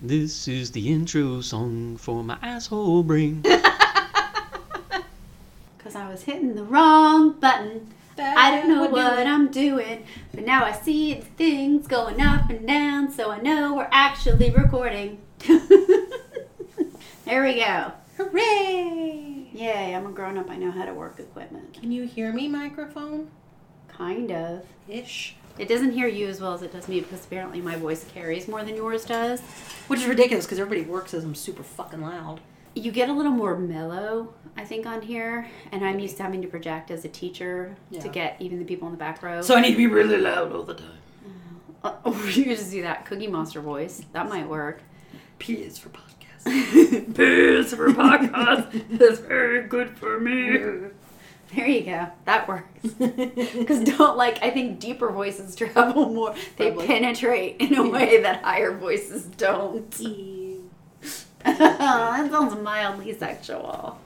This is the intro song for my asshole brain. Because I was hitting the wrong button. I don't know would do what. I'm doing, but now I see the things going up and down, so I know we're actually recording. there we go. Hooray! Yay, I'm a grown up. I know how to work equipment. Can you hear me, microphone? Kind of. Ish. It doesn't hear you as well as it does me because apparently my voice carries more than yours does. Which is ridiculous because everybody works as I'm super fucking loud. You get a little more mellow, I think, on here, and I'm used to having to project as a teacher to get even the people in the back row. So I need to be really loud all the time. Uh, or you could just do that Cookie Monster voice. That might work. P is for podcast. Piss for podcast. That's very good for me. There you go. That works. Because don't like I think deeper voices travel more. They Probably. penetrate in a way that higher voices don't. that sounds mildly sexual.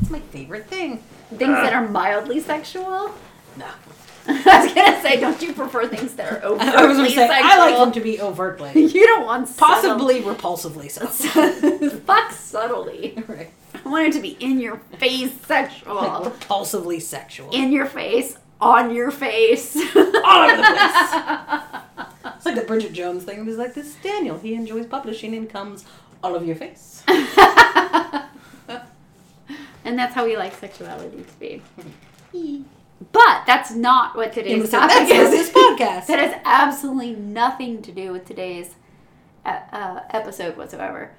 It's my favorite thing. Things that ah. are mildly sexual. No. I was gonna say, don't you prefer things that are overtly I was gonna say sexual? I like them to be overtly, You don't want subtle- possibly repulsively so. Fuck subtly. right. I want it to be in your face sexual. Repulsively sexual. in your face, on your face. all over the place. It's like the Bridget Jones thing. It was like this Daniel. He enjoys publishing and comes all over your face. and that's how we like sexuality to be. But that's not what today's Yeah, topic that's is. this podcast. that has absolutely nothing to do with today's uh, uh, episode whatsoever.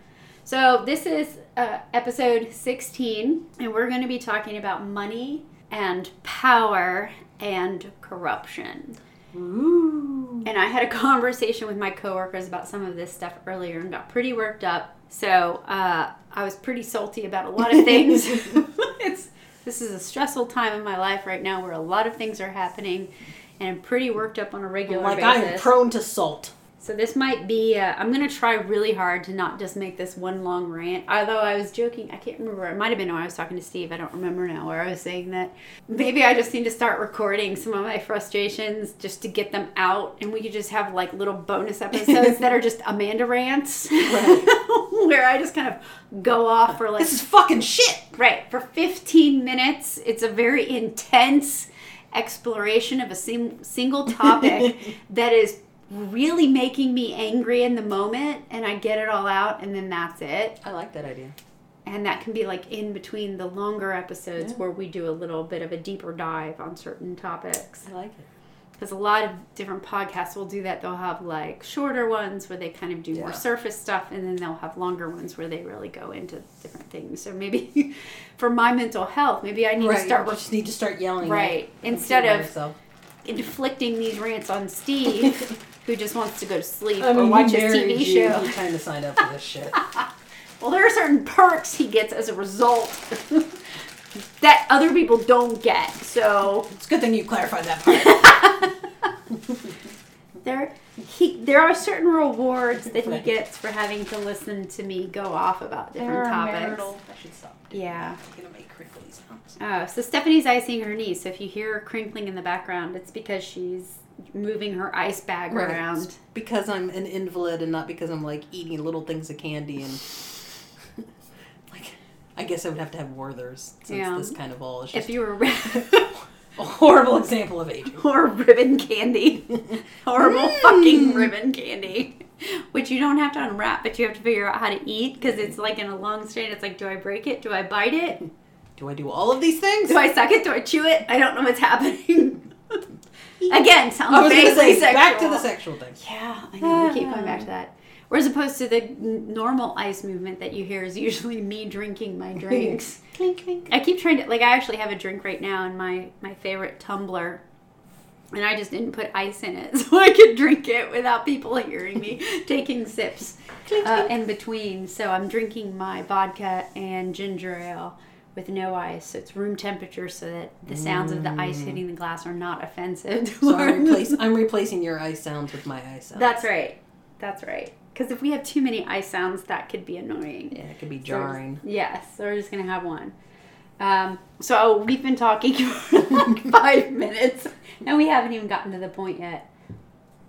So this is uh, episode 16, and we're going to be talking about money and power and corruption. Ooh. And I had a conversation with my coworkers about some of this stuff earlier and got pretty worked up. So uh, I was pretty salty about a lot of things. it's this is a stressful time in my life right now where a lot of things are happening, and I'm pretty worked up on a regular basis. Like I am prone to salt. So this might be. Uh, I'm gonna try really hard to not just make this one long rant. Although I was joking, I can't remember. It might have been when I was talking to Steve. I don't remember now. Where I was saying that maybe I just need to start recording some of my frustrations just to get them out, and we could just have like little bonus episodes that are just Amanda rants, where I just kind of go off for like This is fucking shit. Right, for 15 minutes. It's a very intense exploration of a sim- single topic that is really making me angry in the moment, and I get it all out, and then that's it. I like that idea. And that can be like in between the longer episodes Yeah. where we do a little bit of a deeper dive on certain topics. I like it. Because a lot of different podcasts will do that. They'll have like shorter ones where they kind of do more surface stuff, and then they'll have longer ones where they really go into different things. So maybe for my mental health, maybe I need right. to start you just need to start yelling. right instead of yourself. Inflicting these rants on Steve, who just wants to go to sleep I or watch he his TV you. show. He kind of signed up for this shit. Well, there are certain perks he gets as a result that other people don't get. So It's a good thing you clarified that part. There he there are certain rewards that he Right. gets for having to listen to me go off about different topics. I should stop. Yeah. I'm gonna make crinkly sounds. Oh, so Stephanie's icing her knee. So if you hear her crinkling in the background, it's because she's moving her ice bag Right. around. Because I'm an invalid and not because I'm like eating little things of candy and like I guess I would have to have Werther's since Yeah. this kind of all is If you were a horrible example of aging. or ribbon candy, horrible hmm. fucking ribbon candy, which you don't have to unwrap, but you have to figure out how to eat because it's like in a long strand. It's like, do I break it? Do I bite it? Do I do all of these things? Do I suck it? Do I chew it? I don't know what's happening. Again, sounds I was vaguely say sexual. back to the sexual thing. Yeah, I know. We keep going back to that. Or as opposed to the n- normal ice movement that you hear is usually me drinking my drinks. Clink clink. I keep trying to like I actually have a drink right now in my my favorite tumbler. And I just didn't put ice in it so I could drink it without people hearing me taking sips uh, in between. So I'm drinking my vodka and ginger ale with no ice. So it's room temperature so that the sounds of the ice hitting the glass are not offensive. to So I'm, replace, I'm replacing your ice sounds with my ice sounds. That's right. That's right. Because if we have too many I sounds, that could be annoying. Yeah, it could be So just- jarring. yes, so we're just gonna have one. Um, so we've been talking for like five minutes, and we haven't even gotten to the point yet.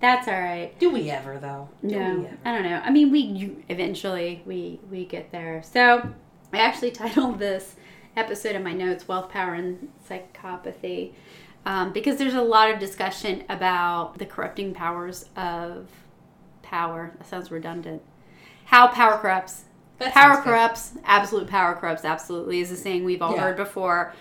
That's all right. Do we ever though? Do No, we ever? I don't know. I mean, we you, eventually we we get there. So I actually titled this episode in my notes "Wealth, Power, and Psychopathy" um, because there's a lot of discussion about the corrupting powers of power. That sounds redundant. How power corrupts. That power sounds good. corrupts. Absolute power corrupts. Absolutely is a saying we've all Yeah. heard before.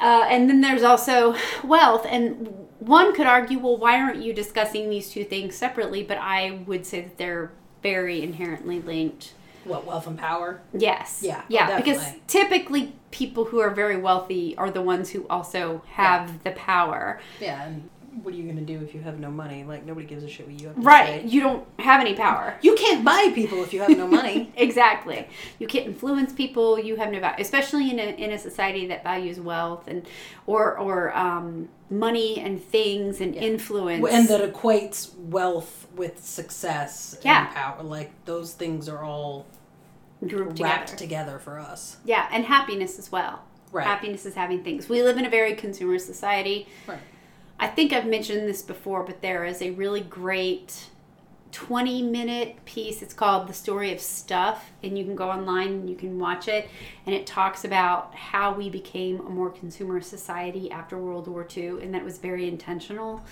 Uh, and then there's also wealth. And one could argue, well, why aren't you discussing these two things separately? But I would say that they're very inherently linked. What wealth and power? Yes. Yeah, oh, Yeah. because typically people who are very wealthy are the ones who also have the power. Yeah, and what are you gonna do if you have no money? Like nobody gives a shit what you have to Right. say. You don't have any power. You can't buy people if you have no money. exactly. You can't influence people. You have no value, especially in a, in a society that values wealth and or or um, money and things and influence. and that equates wealth with success Yeah. and power. Like those things are all grouped wrapped together. together for us. Yeah, and happiness as well. Right. Happiness is having things. We live in a very consumer society. Right. I think I've mentioned this before, but there is a really great 20 minute piece. It's called The Story of Stuff, and you can go online and you can watch it. And it talks about how we became a more consumer society after World War II, and that was very intentional.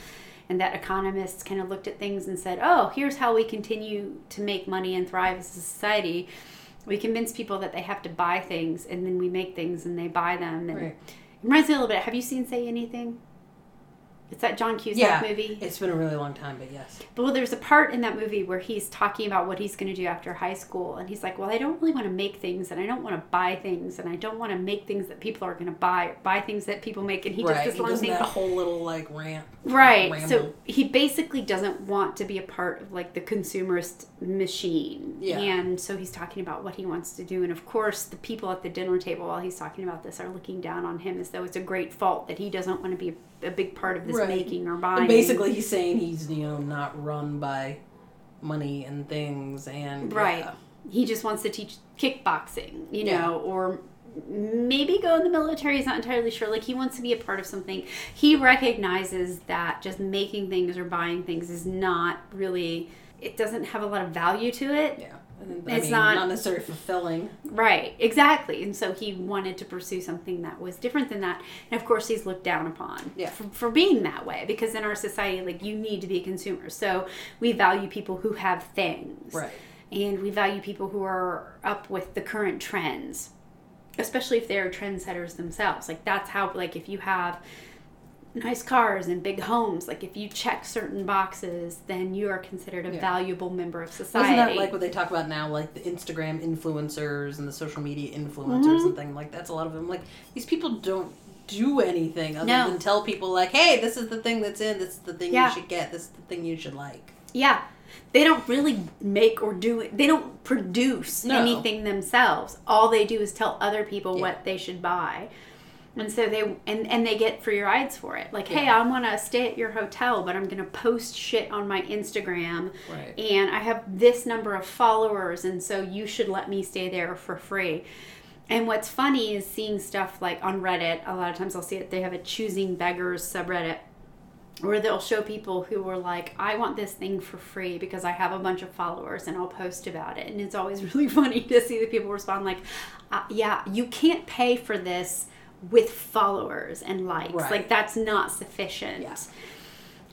And that economists kind of looked at things and said, oh, here's how we continue to make money and thrive as a society. We convince people that they have to buy things, and then we make things and they buy them. And Right. it reminds me a little bit. Have you seen Say Anything? It's that John Cusack Yeah. movie. It's been a really long time, but yes. But well, there's a part in that movie where he's talking about what he's going to do after high school, and he's like, "Well, I don't really want to make things, and I don't want to buy things, and I don't want to make things that people are going to buy, or buy things that people make." And he right. does He this long does thing, that whole little like rant. right? ramble. So he basically doesn't want to be a part of like the consumerist machine, Yeah. And so he's talking about what he wants to do, and of course, the people at the dinner table while he's talking about this are looking down on him as though it's a great fault that he doesn't want to be a, big part of this Right. making or buying. And basically, he's saying he's you know not run by money and things and Right. yeah. He just wants to teach kickboxing, you know, Yeah. or maybe go in the military. He's not entirely sure. Like, he wants to be a part of something. He recognizes that just making things or buying things is not really, it doesn't have a lot of value to it. Yeah. And, I It's mean, not- not necessarily fulfilling. Right, exactly. And so he wanted to pursue something that was different than that. And of course, he's looked down upon Yeah. for, for being that way because in our society, like, you need to be a consumer. So we value people who have things. Right. And we value people who are up with the current trends, especially if they're trendsetters themselves. Like, that's how, like, if you have nice cars and big homes, like, if you check certain boxes, then you are considered a Yeah. valuable member of society. Isn't that like what they talk about now, like the Instagram influencers and the social media influencers Mm-hmm. and things like that's a lot of them. Like these people don't do anything other No. than tell people like, "Hey, this is the thing that's in. This is the thing Yeah. you should get. This is the thing you should like." Yeah. They don't really make or do it. They don't produce No. anything themselves. All they do is tell other people Yeah. what they should buy. And so they and and they get free rides for it. Like, hey, I want to stay at your hotel, but I'm going to post shit on my Instagram Right. and I have this number of followers and so you should let me stay there for free. And what's funny is seeing stuff like on Reddit. A lot of times I'll see it. They have a choosing beggars subreddit where they'll show people who are like, I want this thing for free because I have a bunch of followers and I'll post about it. And it's always really funny to see the people respond like, uh, yeah, you can't pay for this with followers and likes. Right. Like that's not sufficient. Yeah.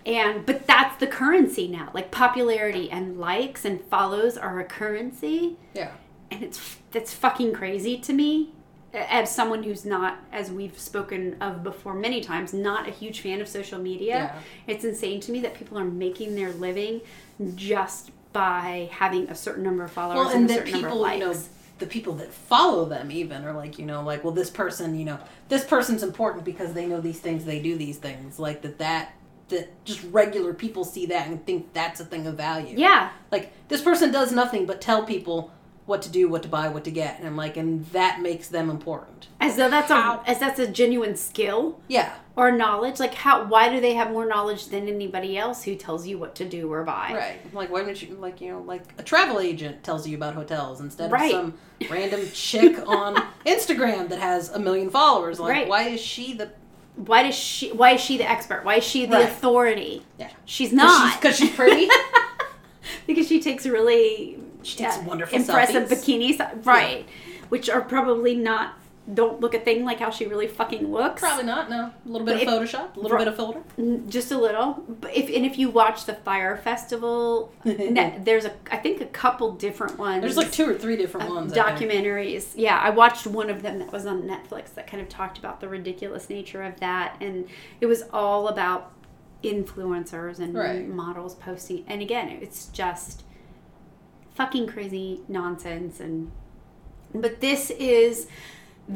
And but that's the currency now. Like popularity and likes and follows are a currency Yeah. and it's that's fucking crazy to me as someone who's not as we've spoken of before many times not a huge fan of social media Yeah. it's insane to me that people are making their living just by having a certain number of followers Well, and, and a that certain number of likes know, the people that follow them even are like, you know, like, well, this person, you know, this person's important because they know these things, they do these things. Like that, that, that just regular people see that and think that's a thing of value. yeah Like this person does nothing but tell people what to do, what to buy, what to get, and I'm like, and that makes them important. as though that's a as that's a genuine skill Yeah. Or knowledge like how why do they have more knowledge than anybody else who tells you what to do or buy Right. Like, why don't you, like, you know, like a travel agent tells you about hotels instead Right. of some random chick on Instagram that has a million followers. Like, Right. why is she the why does she why is she the expert why is she the Right. authority Yeah. she's not Because she's, pretty. because she takes really She takes uh, wonderful impressive selfies. bikinis right which are probably not don't look a thing like how she really fucking looks Probably not. No. A little bit But of Photoshop. A little bit of filter. Just a little but if and if you watch the Fyre Festival there's a i think a couple different ones There's like two or three different uh, ones. I documentaries. Yeah, I watched one of them that was on Netflix that kind of talked about the ridiculous nature of that, and it was all about influencers and Right. models posting. And again, it's just fucking crazy nonsense. And but this is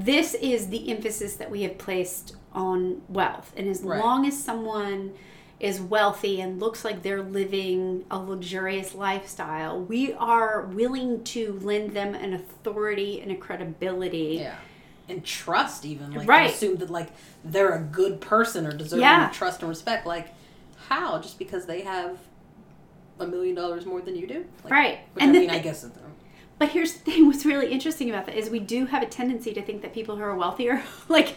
this is the emphasis that we have placed on wealth, and as Right. long as someone is wealthy and looks like they're living a luxurious lifestyle, we are willing to lend them an authority and a credibility. Yeah. And trust even. Like Right. assume that like they're a good person or deserving Yeah. of trust and respect. Like how? Just because they have a million dollars more than you do? Like, Right. Which And I mean I guess But here's the thing: what's really interesting about that is we do have a tendency to think that people who are wealthier, like,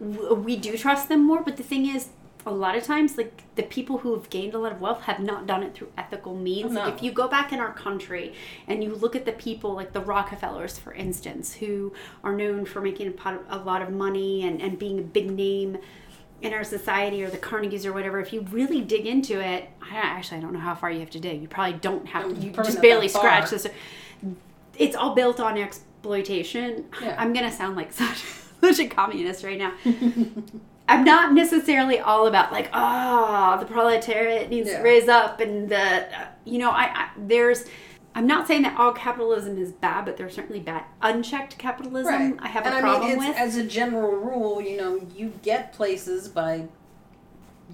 w- we do trust them more. But the thing is, a lot of times, like the people who have gained a lot of wealth have not done it through ethical means. No. Like, if you go back in our country and you look at the people, like the Rockefellers, for instance, who are known for making a, pot, a lot of money and, and being a big name in our society or the Carnegies or whatever, if you really dig into it, I actually I don't know how far you have to dig. You probably don't have to. You just barely scratch this. It's all built on exploitation. Yeah. I'm gonna sound like such such a communist right now. I'm not necessarily all about like, oh, the proletariat needs Yeah. to raise up, and the, uh, you know, I, I there's. I'm not saying that all capitalism is bad, but there's certainly bad unchecked capitalism. I have and a I problem mean, it's, with. as a general rule, you know, you get places by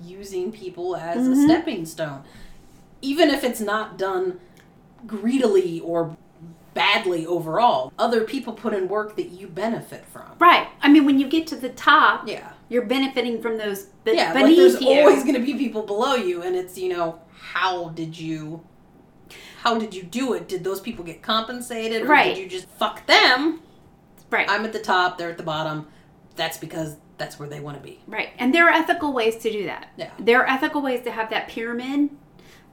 using people as Mm-hmm. a stepping stone, even if it's not done greedily or badly overall. Other people put in work that you benefit from. right. I mean, when you get to the top, Yeah. you're benefiting from those be- Yeah, like there's you. always going to be people below you, and it's you know how did you, how did you do it? Did those people get compensated, or Right. did you just fuck them? right. I'm at the top, they're at the bottom. That's because that's where they want to be. Right. And there are ethical ways to do that. Yeah. There are ethical ways to have that pyramid,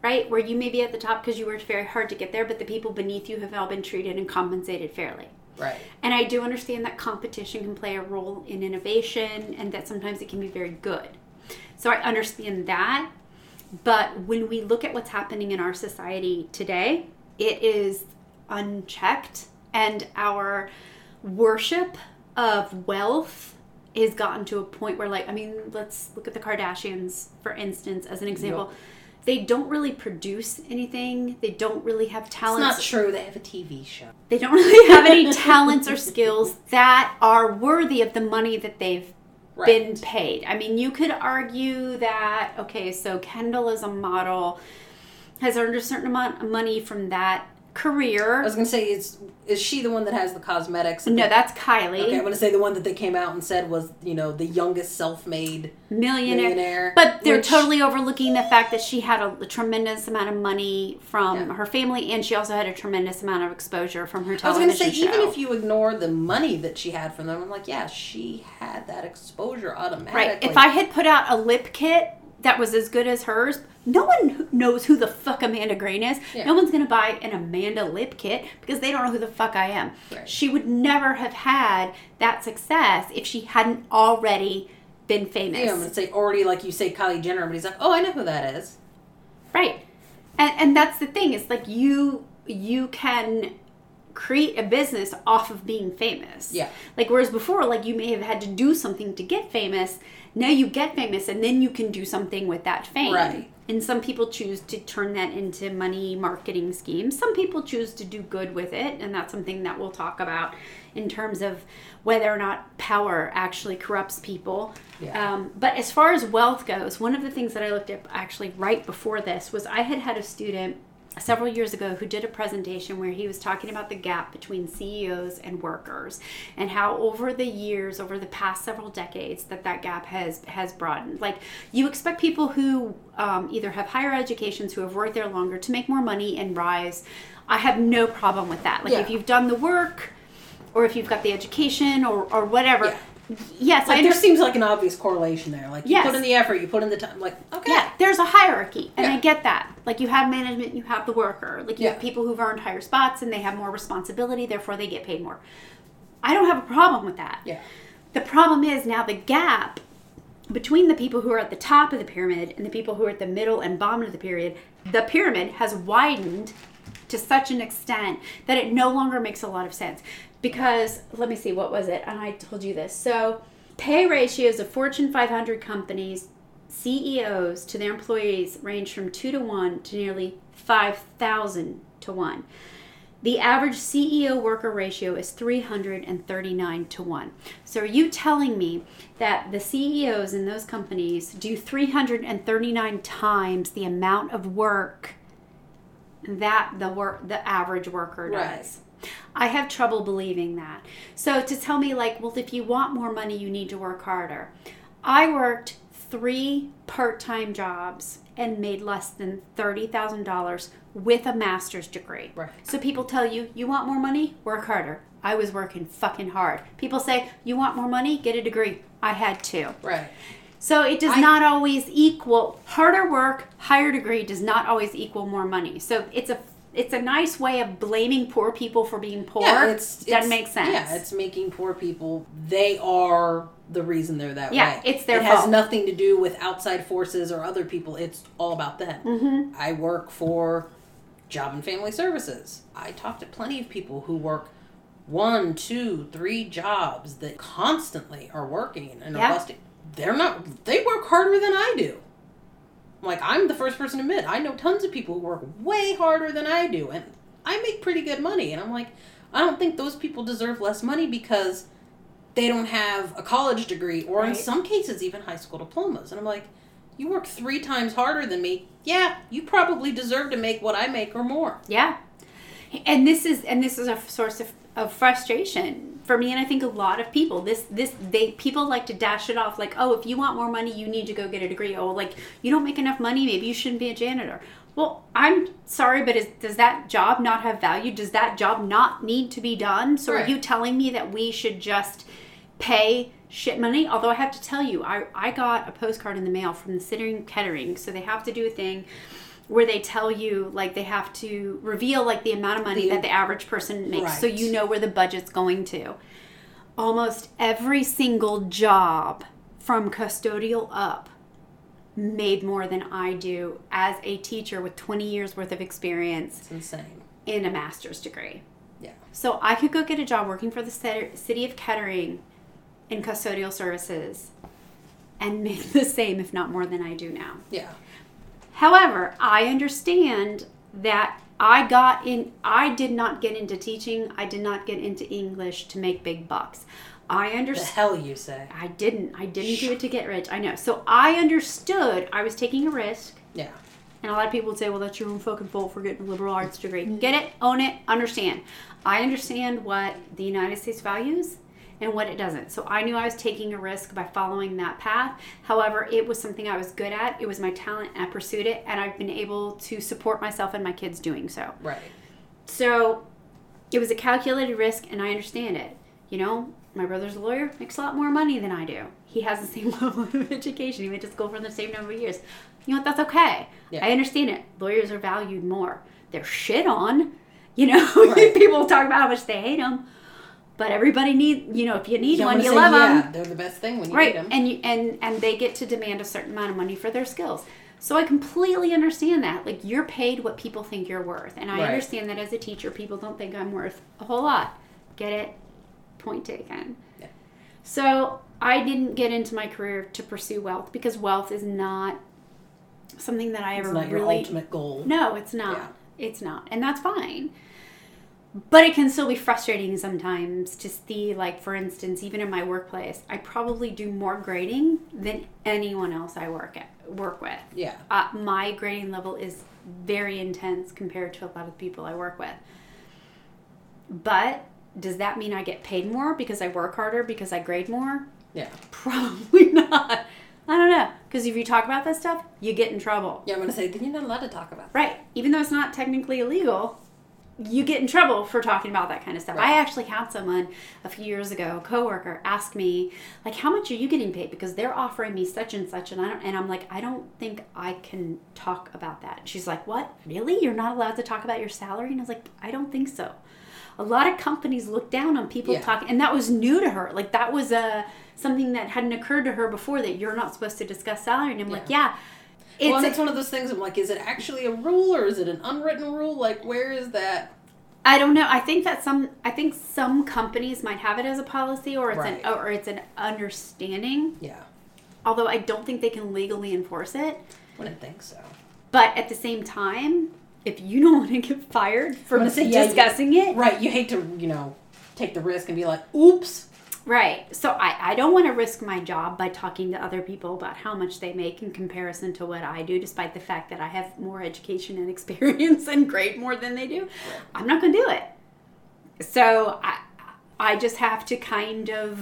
right? Where you may be at the top because you worked very hard to get there, but the people beneath you have all been treated and compensated fairly. Right. And I do understand that competition can play a role in innovation and that sometimes it can be very good. So I understand that. But when we look at what's happening in our society today, it is unchecked and our worship of wealth has gotten to a point where like I mean, let's look at the Kardashians for instance as an example. They don't really produce anything. They don't really have talents. It's not true. They have a TV show. they don't really have any talents or skills that are worthy of the money that they've been paid. I mean, you could argue that, okay, so Kendall is a model, has earned a certain amount of money from that I was gonna say, is is she the one that has the cosmetics? No, that's Kylie, Okay, I'm gonna say the one that they came out and said was, you know, the youngest self-made millionaire. millionaire. But they're which- totally overlooking the fact that she had a, a tremendous amount of money from Yeah. her family, and she also had a tremendous amount of exposure from her I was gonna say, show. even if you ignore the money that she had from them, I'm like, yeah, she had that exposure automatically. Right. If I had put out a lip kit that was as good as hers, no one knows who the fuck Amanda Grain is. Yeah. No one's going to buy an Amanda lip kit because they don't know who the fuck I am. Right. She would never have had that success if she hadn't already been famous. yeah, I'm gonna say already like you say Kylie Jenner, but he's like, oh, I know who that is. Right. And and that's the thing. It's like you you can create a business off of being famous. Yeah. Like whereas before like you may have had to do something to get famous, now you get famous and then you can do something with that fame. Right. And some people choose to turn that into money marketing schemes. Some people choose to do good with it, and that's something that we'll talk about in terms of whether or not power actually corrupts people. Yeah. Um, but as far as wealth goes, one of the things that I looked at actually right before this was I had had a student several years ago who did a presentation where he was talking about the gap between CEOs and workers and how over the years over the past several decades that that gap has has broadened like you expect people who um, either have higher educations who have worked there longer to make more money and rise i have no problem with that like Yeah. if you've done the work or if you've got the education or, or whatever Yeah. Yes, I Like there understand. seems like an obvious correlation there. Like you Yes. put in the effort, you put in the time. Like okay, Yeah, there's a hierarchy, and I get that. Like you have management, you have the worker. Like you Yeah. have people who've earned higher spots and they have more responsibility, therefore they get paid more. I don't have a problem with that. yeah, The problem is now the gap between the people who are at the top of the pyramid and the people who are at the middle and bottom of the pyramid, the pyramid has widened to such an extent that it no longer makes a lot of sense. Because let me see, what was it? And I told you this. So, pay ratios of Fortune 500 companies, CEOs to their employees range from 2 to 1 to nearly 5,000 to 1. The average CEO worker ratio is 339 to 1. So, are you telling me that the CEOs in those companies do 339 times the amount of work that the work the average worker Right. I have trouble believing that. So to tell me like, well, if you want more money, you need to work harder. I worked three part-time jobs and made less than $30,000 with a master's degree. Right. So people tell you, you want more money? Work harder. I was working fucking hard. People say, you want more money? Get a degree. I had to. right. So it does I- not always equal harder work, higher degree does not always equal more money. So it's a it's a nice way of blaming poor people for being poor. Yeah, it's, doesn't it's- make sense. Yeah, it's making poor people. They are the reason they're that Yeah, way. it's their It has nothing to do with outside forces or other people. It's all about them. Mm-hmm. I work for Job and Family Services. I talk to plenty of people who work one, two, three jobs that constantly are working and are Yeah. busting. They're not. They work harder than I do. Like I'm the first person to admit I know tons of people who work way harder than I do, and I make pretty good money. And I'm like, I don't think those people deserve less money because they don't have a college degree or in some cases even high school diplomas. And I'm like, you work three times harder than me. Yeah, you probably deserve to make what I make or more. Yeah. And this is and this is a source of, of frustration for me and I think a lot of people. This this they people like to dash it off like, "Oh, if you want more money, you need to go get a degree." Oh, like you don't make enough money, maybe you shouldn't be a janitor. Well, I'm sorry, but is, does that job not have value? Does that job not need to be done? So Right. are you telling me that we should just pay shit money? Although I have to tell you, I, I got a postcard in the mail from the of Kettering, so they have to do a thing where they tell you like they have to reveal like the amount of money The- that the average person makes so you know where the budget's going to almost every single job from custodial up made more than i do as a teacher with 20 years worth of experience It's insane. in a master's degree Yeah. so i could go get a job working for the city of kettering in custodial services and make the same if not more than i do now Yeah. However, I understand that I got in, I did not get into teaching, I did not get into English to make big bucks. I understand. The hell you say? I didn't. I didn't do it to get rich. I know. So I understood I was taking a risk. Yeah. And a lot of people would say, well, that's your own fucking fault for getting a liberal arts degree. Mm-hmm. Get it, own it, understand. I understand what the United States values and what it doesn't. So I knew I was taking a risk by following that path. However, it was something I was good at. It was my talent, and I pursued it, and I've been able to support myself and my kids doing so. Right. So it was a calculated risk, and I understand it. You know, my brother's a lawyer, makes a lot more money than I do. He has the same level of education. He went to school for the same number of years. You know what? That's okay. Yeah. I understand it. Lawyers are valued more. They're shit on. You know, Right. people talk about how much they hate them. But everybody need, you know, if you need Yeah, one, you say, love them they're the best thing when you right need them. and you and and they get to demand a certain amount of money for their skills so i completely understand that like you're paid what people think you're worth and i Right. understand that as a teacher people don't think i'm worth a whole lot get it point taken Yeah. so i didn't get into my career to pursue wealth because wealth is not something that i It's ever not your really ultimate goal. no, it's not. Yeah. It's not. And that's fine. But it can still be frustrating sometimes to see, like, for instance, even in my workplace, I probably do more grading than anyone else I work at work with. Yeah. Uh, my grading level is very intense compared to a lot of people I work with. But does that mean I get paid more because I work harder because I grade more? Yeah. Probably not. I don't know. Because if you talk about that stuff, you get in trouble. Yeah, I'm gonna say then you're not allowed to talk about. Right. Even though it's not technically illegal, you get in trouble for talking about that kind of stuff. Right. I actually had someone a few years ago, a coworker, ask me like, "How much are you getting paid?" Because they're offering me such and such, and I don't, and I'm like, I don't think I can talk about that. She's like, "What? Really? You're not allowed to talk about your salary?" And I was like, "I don't think so." A lot of companies look down on people Yeah. talking, and that was new to her. Like that was a something that hadn't occurred to her before that you're not supposed to discuss salary. And I'm like, yeah. It's well, and it's one of those things. I'm like, is it actually a rule or is it an unwritten rule? Like, where is that? I don't know. I think that some I think some companies might have it as a policy or it's Right. an or it's an understanding. Yeah, Although I don't think they can legally enforce it. wouldn't think so. But at the same time, if you don't want to get fired for say, yeah, you- discussing it, Right, you hate to, you know, take the risk and be like, oops. Right? So I, I don't want to risk my job by talking to other people about how much they make in comparison to what I do, despite the fact that I have more education and experience and grade more than they do. I'm not going to do it. So I, I just have to kind of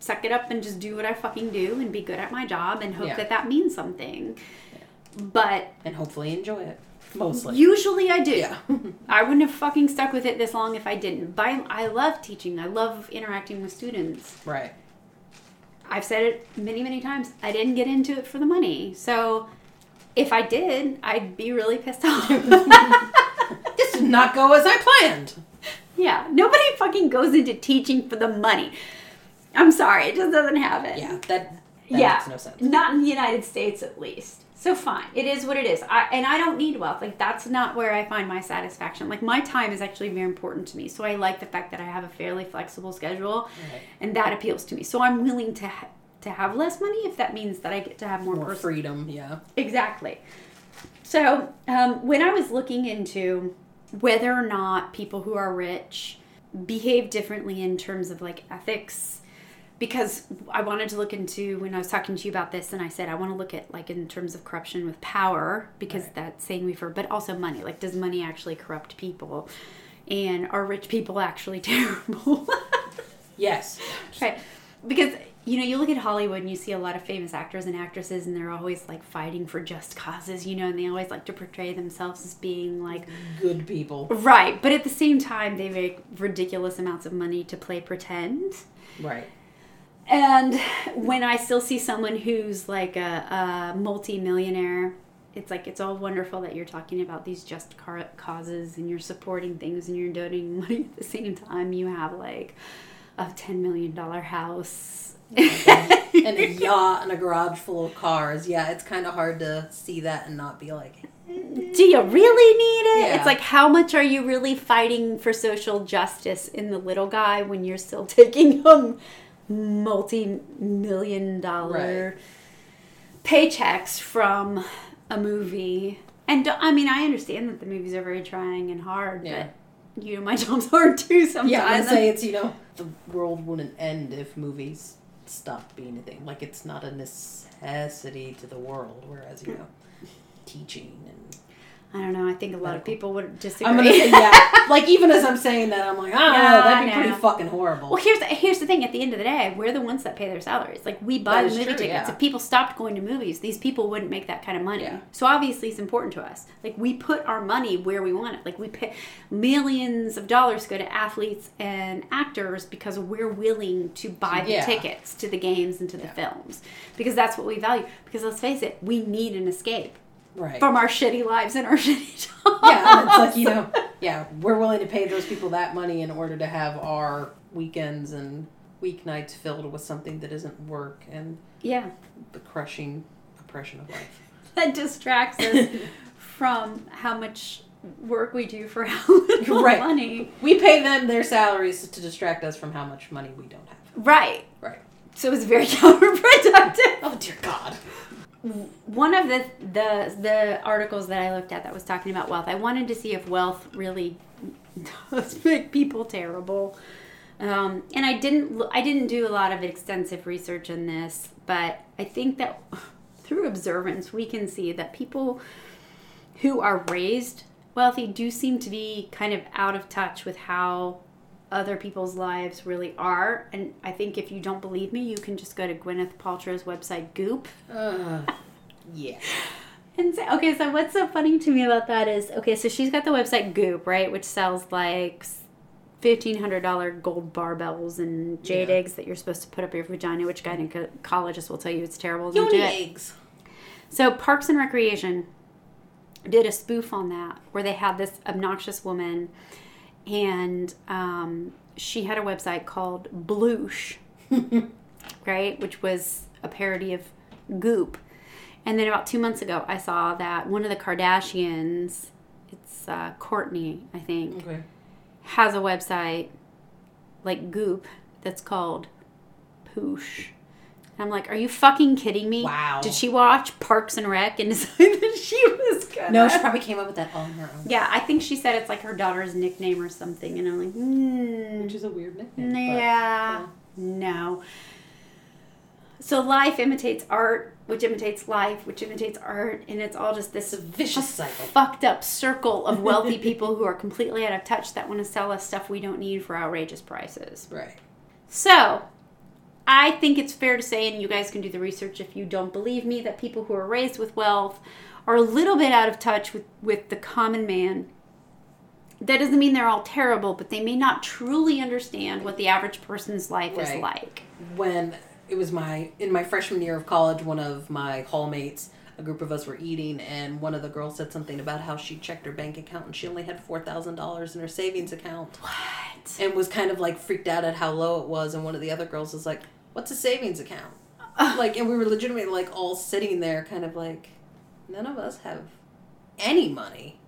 suck it up and just do what I fucking do and be good at my job and hope Yeah. that that means something. But And hopefully enjoy it. Mostly. usually I do. yeah. I wouldn't have fucking stuck with it this long if I didn't. But I, I love teaching. I love interacting with students. right. I've said it many, many times. I didn't get into it for the money. So if I did, I'd be really pissed off. This did not go as I planned. yeah. Nobody fucking goes into teaching for the money. I'm sorry. It just doesn't happen. Yeah, that, that yeah. makes no sense. Not in the United States, at least. So fine, it is what it is. I, and I don't need wealth. Like that's not where I find my satisfaction. Like my time is actually very important to me. So I like the fact that I have a fairly flexible schedule, Right. and that appeals to me. So I'm willing to ha- to have less money if that means that I get to have more, More freedom, yeah. Exactly. So, um, when I was looking into whether or not people who are rich behave differently in terms of like ethics, because I wanted to look into when I was talking to you about this, and I said I want to look at like in terms of corruption with power, because Right. that's saying we've heard, but also money. Like, does money actually corrupt people? And are rich people actually terrible? Yes. Right. Because, you know, you look at Hollywood and you see a lot of famous actors and actresses, and they're always like fighting for just causes, you know, and they always like to portray themselves as being like, Good people. right. But at the same time, they make ridiculous amounts of money to play pretend. Right. And when I still see someone who's like a, a multi-millionaire, it's like it's all wonderful that you're talking about these just car- causes and you're supporting things and you're donating money at the same time. You have like a ten million dollar house. Oh and a yacht and a garage full of cars. Yeah, it's kind of hard to see that and not be like, Do you really need it? Yeah. It's like how much are you really fighting for social justice in the little guy when you're still taking a multi-million dollar paychecks from a movie? And I mean, I understand that the movies are very trying and hard, Yeah. but you know, my job's hard too sometimes. yeah, I'm say it's, you know, the world wouldn't end if movies stopped being a thing. Like, it's not a necessity to the world, whereas, you know, teaching and. I don't know. I think a lot of people would disagree. I'm gonna say, yeah. like, even as I'm saying that, I'm like, don't Yeah, know, that'd be I pretty fucking horrible. Well, here's the, here's the thing. At the end of the day, we're the ones that pay their salaries. Like we buy the movie true, tickets. yeah. If people stopped going to movies, these people wouldn't make that kind of money. Yeah. So obviously, it's important to us. Like we put our money where we want it. Like we pay millions of dollars go to athletes and actors because we're willing to buy the Yeah. tickets to the games and to the films because that's what we value. Because let's face it, we need an escape right. from our shitty lives and our shitty jobs. yeah, it's like, you know, yeah, we're willing to pay those people that money in order to have our weekends and weeknights filled with something that isn't work and yeah. the crushing oppression of life. that distracts us from how much work we do for how little Right. money. We pay them their salaries to distract us from how much money we don't have. Right. Right. So it's very counterproductive. Oh dear God. One of the the the articles that I looked at that was talking about wealth, I wanted to see if wealth really does make people terrible. Um, and I didn't I didn't do a lot of extensive research in this, but I think that through observance we can see that people who are raised wealthy do seem to be kind of out of touch with how other people's lives really are. And I think if you don't believe me, you can just go to Gwyneth Paltrow's website, Goop, Uh, yeah. And so, okay, so what's so funny to me about that is okay, so she's got the website Goop, right, which sells like fifteen hundred dollar gold barbells and jade Yeah. eggs that you're supposed to put up your vagina, which gynecologists will tell you it's terrible. Yoni eggs. So Parks and Recreation did a spoof on that where they had this obnoxious woman and um, she had a website called Bloosh, right? Which was a parody of Goop. And then about two months ago, I saw that one of the Kardashians, it's uh, Kourtney, I think, Okay. has a website like Goop that's called Poosh. And I'm like, are you fucking kidding me? Wow. Did she watch Parks and Rec and decide that she was gonna? No, she probably came up with that on her own. Yeah, I think she said it's like her daughter's nickname or something, and I'm like, hmm. Which is a weird nickname. but- Yeah. No. So life imitates art, which imitates life, which imitates art, and it's all just this vicious cycle. fucked up circle of wealthy people who are completely out of touch that want to sell us stuff we don't need for outrageous prices. Right. So, I think it's fair to say, and you guys can do the research if you don't believe me, that people who are raised with wealth are a little bit out of touch with, with the common man. That doesn't mean they're all terrible, but they may not truly understand what the average person's life is like. when it was my in my freshman year of college one of my hallmates a group of us were eating and one of the girls said something about how she checked her bank account and she only had $4000 in her savings account. What? and was kind of like freaked out at how low it was and one of the other girls was like what's a savings account? Like and we were legitimately like all sitting there kind of like none of us have any money.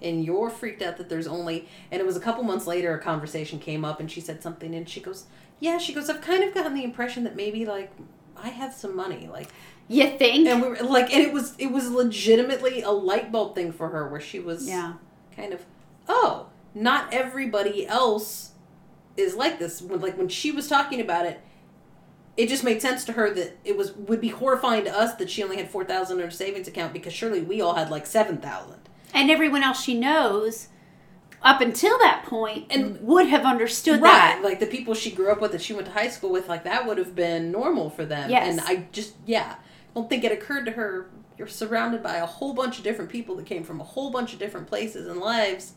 And you're freaked out that there's only and it was a couple months later a conversation came up and she said something and she goes yeah she goes i've kind of gotten the impression that maybe like i have some money like You think? and we were like and it was it was legitimately a light bulb thing for her where she was yeah. kind of oh not everybody else is like this when like when she was talking about it it just made sense to her that it was would be horrifying to us that she only had 4000 in her savings account because surely we all had like 7000 And everyone else she knows up until that point And- would have understood right that. like the people she grew up with that she went to high school with like that would have been normal for them Yes. and i just yeah don't think it occurred to her you're surrounded by a whole bunch of different people that came from a whole bunch of different places and lives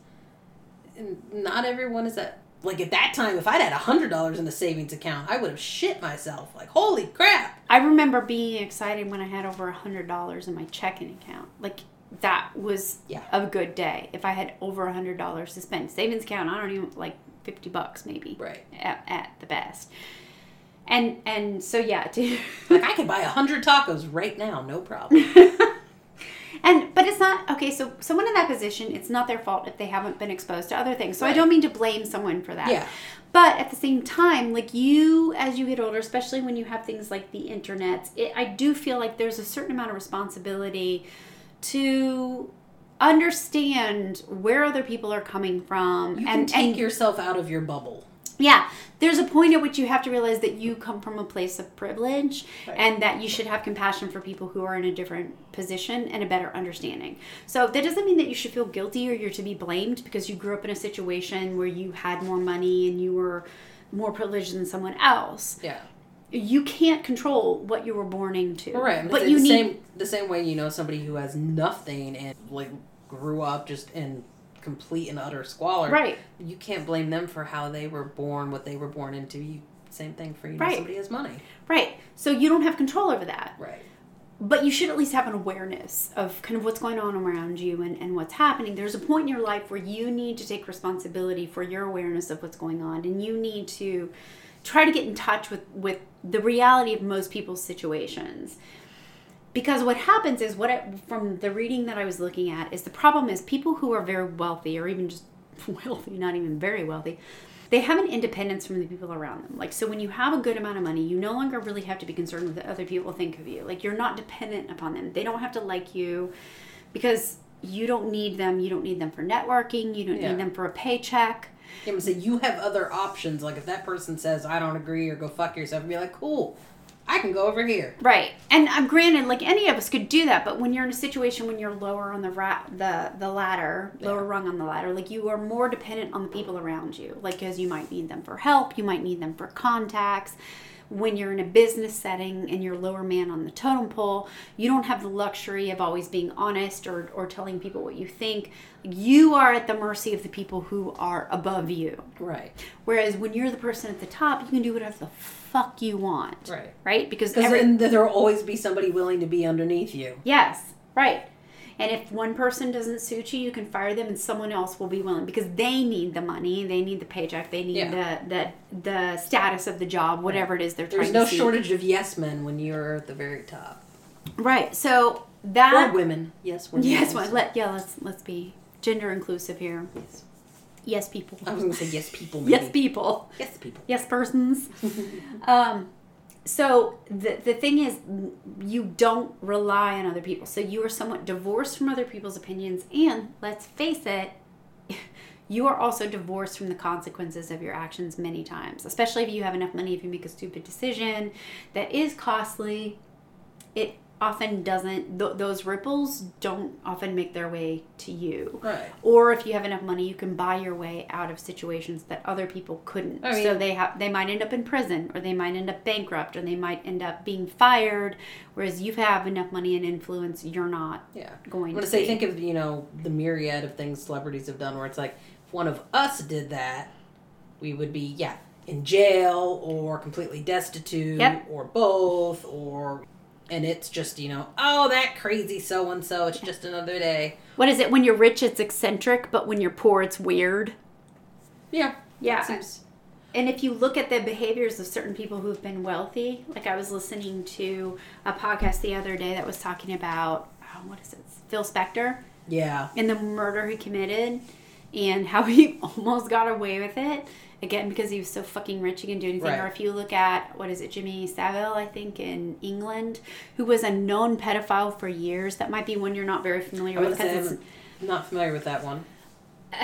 and not everyone is that like at that time if i'd had a hundred dollars in a savings account i would have shit myself like holy crap I remember being excited when I had over a hundred dollars in my checking account. Like that was Yeah. a good day. If I had over a hundred dollars to spend, savings account, I don't even like fifty bucks maybe, Right. At, at the best. And and so yeah, to, like i could buy a hundred tacos right now no problem and but it's not okay. So someone in that position, it's not their fault if they haven't been exposed to other things. So I don't mean to blame someone for that. Yeah. But at the same time, like you, as you get older, especially when you have things like the internet, it, I do feel like there's a certain amount of responsibility to understand where other people are coming from you and take and yourself out of your bubble yeah there's a point at which you have to realize that you come from a place of privilege Right. and that you should have compassion for people who are in a different position and a better understanding. So that doesn't mean that you should feel guilty or you're to be blamed because you grew up in a situation where you had more money and you were more privileged than someone else. Yeah. You can't control what you were born into. Right, but it's you the need same the same way you know somebody who has nothing and like grew up just in complete and utter squalor. right You can't blame them for how they were born, what they were born into. You same thing for you know Right. somebody has money. right so you don't have control over that Right. but you should at least have an awareness of kind of what's going on around you and, and what's happening. There's a point in your life where you need to take responsibility for your awareness of what's going on and you need to try to get in touch with, with the reality of most people's situations. Because what happens is what I, from the reading that I was looking at is the problem is people who are very wealthy or even just wealthy, not even very wealthy, they have an independence from the people around them. Like, so when you have a good amount of money, you no longer really have to be concerned with what other people think of you. Like, you're not dependent upon them. They don't have to like you because you don't need them. You don't need them for networking. You don't Yeah. need them for a paycheck. Yeah, but say you have other options. Like if that person says I don't agree or go fuck yourself, and be like, cool, I can go over here. Right. And uh, granted, like any of us could do that, but when you're in a situation when you're lower on the ra- the the ladder, lower Yeah. rung on the ladder, like you are more dependent on the people around you. Like because you might need them for help, you might need them for contacts. when you're in a business setting and you're lower man on the totem pole, you don't have the luxury of always being honest or, or telling people what you think. You are at the mercy of the people who are above you. Right. Whereas when you're the person at the top, you can do whatever the fuck you want. Right. Right? Because Because every, there will always be somebody willing to be underneath you. Yes, right. And if one person doesn't suit you, you can fire them, and someone else will be willing because they need the money, they need the paycheck, they need Yeah. the, the the status of the job, whatever it is they're There's trying no to seek. shortage of yes men when you're at the very top. Right. So that or women. Yes, women. yes, also. well, let yeah, let's let's be gender inclusive here. Yes. Yes, people. I was gonna say yes, people. Maybe. Yes, people. Yes, people. Yes, persons. um, so the the thing is, you don't rely on other people. So you are somewhat divorced from other people's opinions, and let's face it, you are also divorced from the consequences of your actions many times. Especially if you have enough money, if you make a stupid decision that is costly, it often doesn't. Th- those ripples don't often make their way to you. Right. Or if you have enough money, you can buy your way out of situations that other people couldn't. I mean- so they have they might end up in prison, or they might end up bankrupt, or they might end up being fired. Whereas you have enough money and influence, you're not Yeah. going to say, be. think of you know the myriad of things celebrities have done, where it's like if one of us did that, we would be yeah in jail or completely destitute Yep. or both or and it's just you know oh that crazy so and so it's just another day. what is it? When you're rich, it's eccentric, but when you're poor, it's weird. Yeah. Yeah. Seems- And if you look at the behaviors of certain people who've been wealthy, like I was listening to a podcast the other day that was talking about oh, what is it? Phil Spector. yeah. and the murder he committed and how he almost got away with it again because he was so fucking rich he can do anything Right. or if you look at what is it jimmy savile i think in england who was a known pedophile for years that might be one you're not very familiar with because I'm it's not familiar with that one.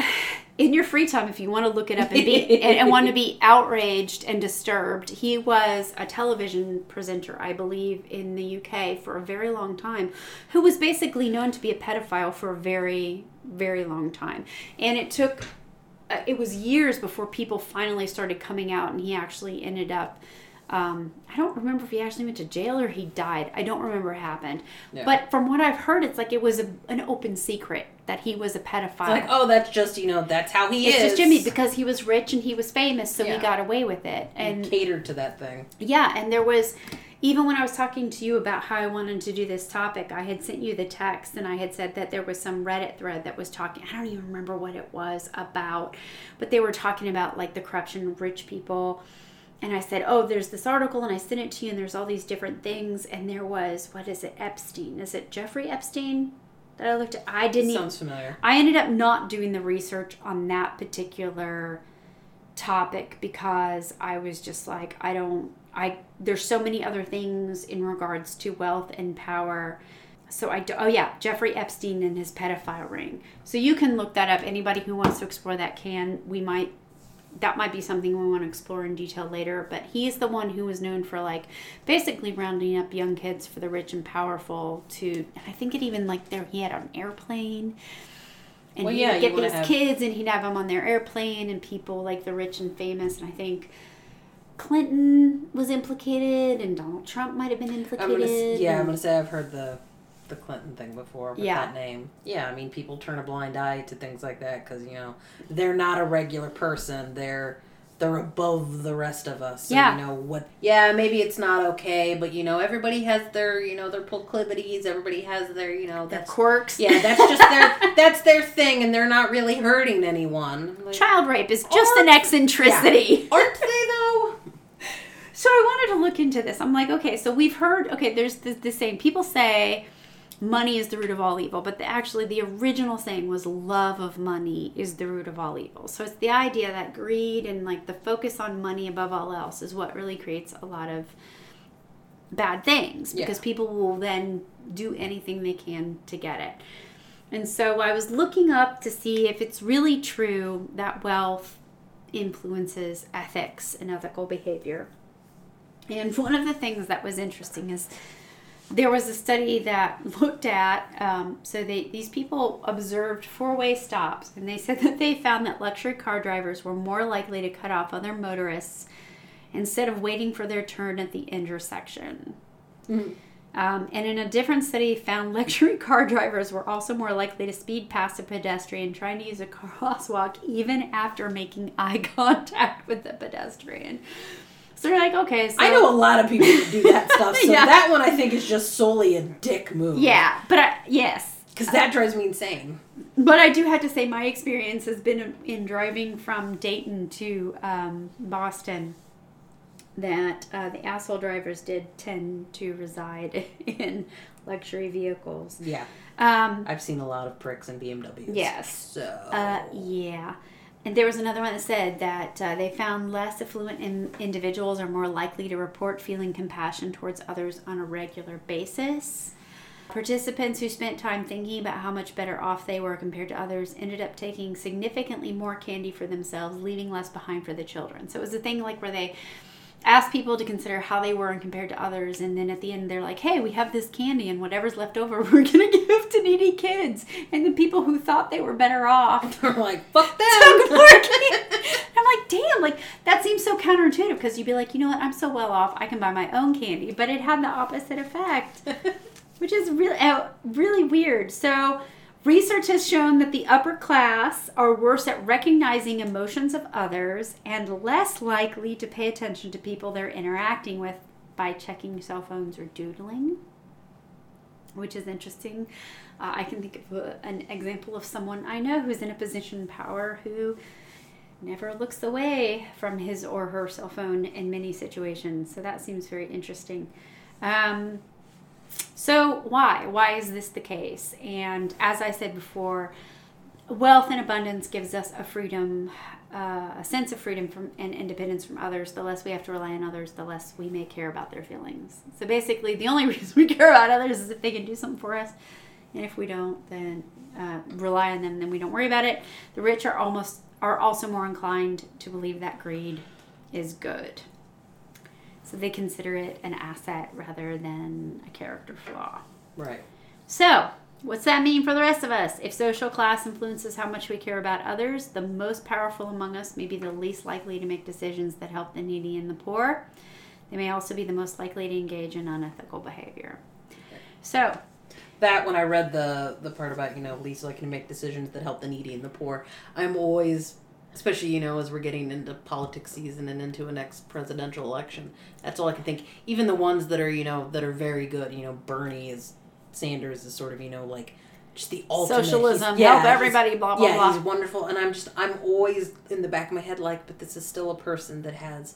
in your free time if you want to look it up and be and, and want to be outraged and disturbed he was a television presenter i believe in the uk for a very long time who was basically known to be a pedophile for a very very long time and it took uh, it was years before people finally started coming out and he actually ended up um, I don't remember if he actually went to jail or he died. I don't remember what happened. Yeah. But from what I've heard, it's like it was a, an open secret that he was a pedophile. It's like oh that's just you know that's how he It's is. It's just Jimmy because he was rich and he was famous, so Yeah. he got away with it. and And catered to that thing. yeah, and there was even when I was talking to you about how I wanted to do this topic, I had sent you the text and I had said that there was some Reddit thread that was talking. I don't even remember what it was about, but they were talking about like the corruption of rich people. And I said, "Oh, there's this article, and I sent it to you, and there's all these different things, and there was what is it, Epstein? Is it Jeffrey Epstein that I looked at? I didn't. even- Sounds familiar. I ended up not doing the research on that particular topic because I was just like, I don't, I, there's so many other things in regards to wealth and power. So I do, oh yeah, Jeffrey Epstein and his pedophile ring. So you can look that up. Anybody who wants to explore that can. We might, that might be something we want to explore in detail later. But he's the one who was known for like basically rounding up young kids for the rich and powerful to, I think it even like there, he had an airplane and Well, he'd you get these have- kids and he'd have them on their airplane and people like the rich and famous and i think clinton was implicated and donald trump might have been I'm implicated gonna, yeah, I'm gonna say I've heard the the Clinton thing before with Yeah. that name. Yeah, I mean, people turn a blind eye to things like that because you know they're not a regular person. They're they're above the rest of us. So, Yeah. You know what? Yeah, maybe it's not okay, but you know everybody has their you know their proclivities. Everybody has their you know their quirks yeah that's just their that's their thing, and they're not really hurting anyone. Like, child rape is just an eccentricity aren't they though? So i wanted to look into this. I'm like okay so we've heard okay there's the, the saying people say money is the root of all evil but the, actually the original saying was love of money is the root of all evil. So it's the idea that greed and like the focus on money above all else is what really creates a lot of bad things because Yeah. people will then do anything they can to get it. And so i was looking up to see if it's really true that wealth influences ethics and ethical behavior and one of the things that was interesting is there was a study that looked at um, so they these people observed four-way stops and they said that they found that luxury car drivers were more likely to cut off other motorists instead of waiting for their turn at the intersection. Mhm. Um, and in a different study, found luxury car drivers were also more likely to speed past a pedestrian trying to use a crosswalk even after making eye contact with the pedestrian. So you're like, okay, so I know a lot of people who do that stuff, so Yeah. that one I think is just solely a dick move. yeah, but I, yes, Because that drives me insane. But I do have to say, my experience has been in driving from Dayton to um, Boston. That uh, the asshole drivers did tend to reside in luxury vehicles. Yeah. Um, I've seen a lot of pricks in BMWs. Yes. So. uh, yeah. And there was another one that said that uh, they found less affluent in- individuals are more likely to report feeling compassion towards others on a regular basis. Participants who spent time thinking about how much better off they were compared to others ended up taking significantly more candy for themselves, leaving less behind for the children. So it was a thing like where they asked people to consider how they were and compared to others, and then at the end they're like, "Hey, we have this candy, and whatever's left over, we're gonna give to needy kids." And the people who thought they were better off They're like, fuck them. I'm like, damn, like that seems so counterintuitive because you'd be like, you know what, I'm so well off, I can buy my own candy, but it had the opposite effect which is really uh, really weird. So, research has shown that the upper class are worse at recognizing emotions of others and less likely to pay attention to people they're interacting with by checking cell phones or doodling, which is interesting. Uh, I can think of a, an example of someone I know who's in a position of power who never looks away from his or her cell phone in many situations. So that seems very interesting. Um, so, why? Why is this the case? And as I said before, wealth and abundance gives us a freedom, uh, a sense of freedom from and independence from others. The less we have to rely on others, the less we may care about their feelings. So basically, the only reason we care about others is if they can do something for us, and if we don't, then uh, rely on them, then we don't worry about it. The rich are almost are also more inclined to believe that greed is good. So they consider it an asset rather than a character flaw. right. So, what's that mean for the rest of us? If social class influences how much we care about others, the most powerful among us may be the least likely to make decisions that help the needy and the poor. They may also be the most likely to engage in unethical behavior. So, That when I read the the part about you know least likely to make decisions that help the needy and the poor, I'm always, especially you know as we're getting into politics season and into a next presidential election, that's all I can think. Even the ones that are you know that are very good, you know Bernie is Sanders is sort of you know like just the ultimate socialism, he's- help everybody, blah, blah, yeah, blah. he's wonderful, and I'm just I'm always in the back of my head like, but this is still a person that has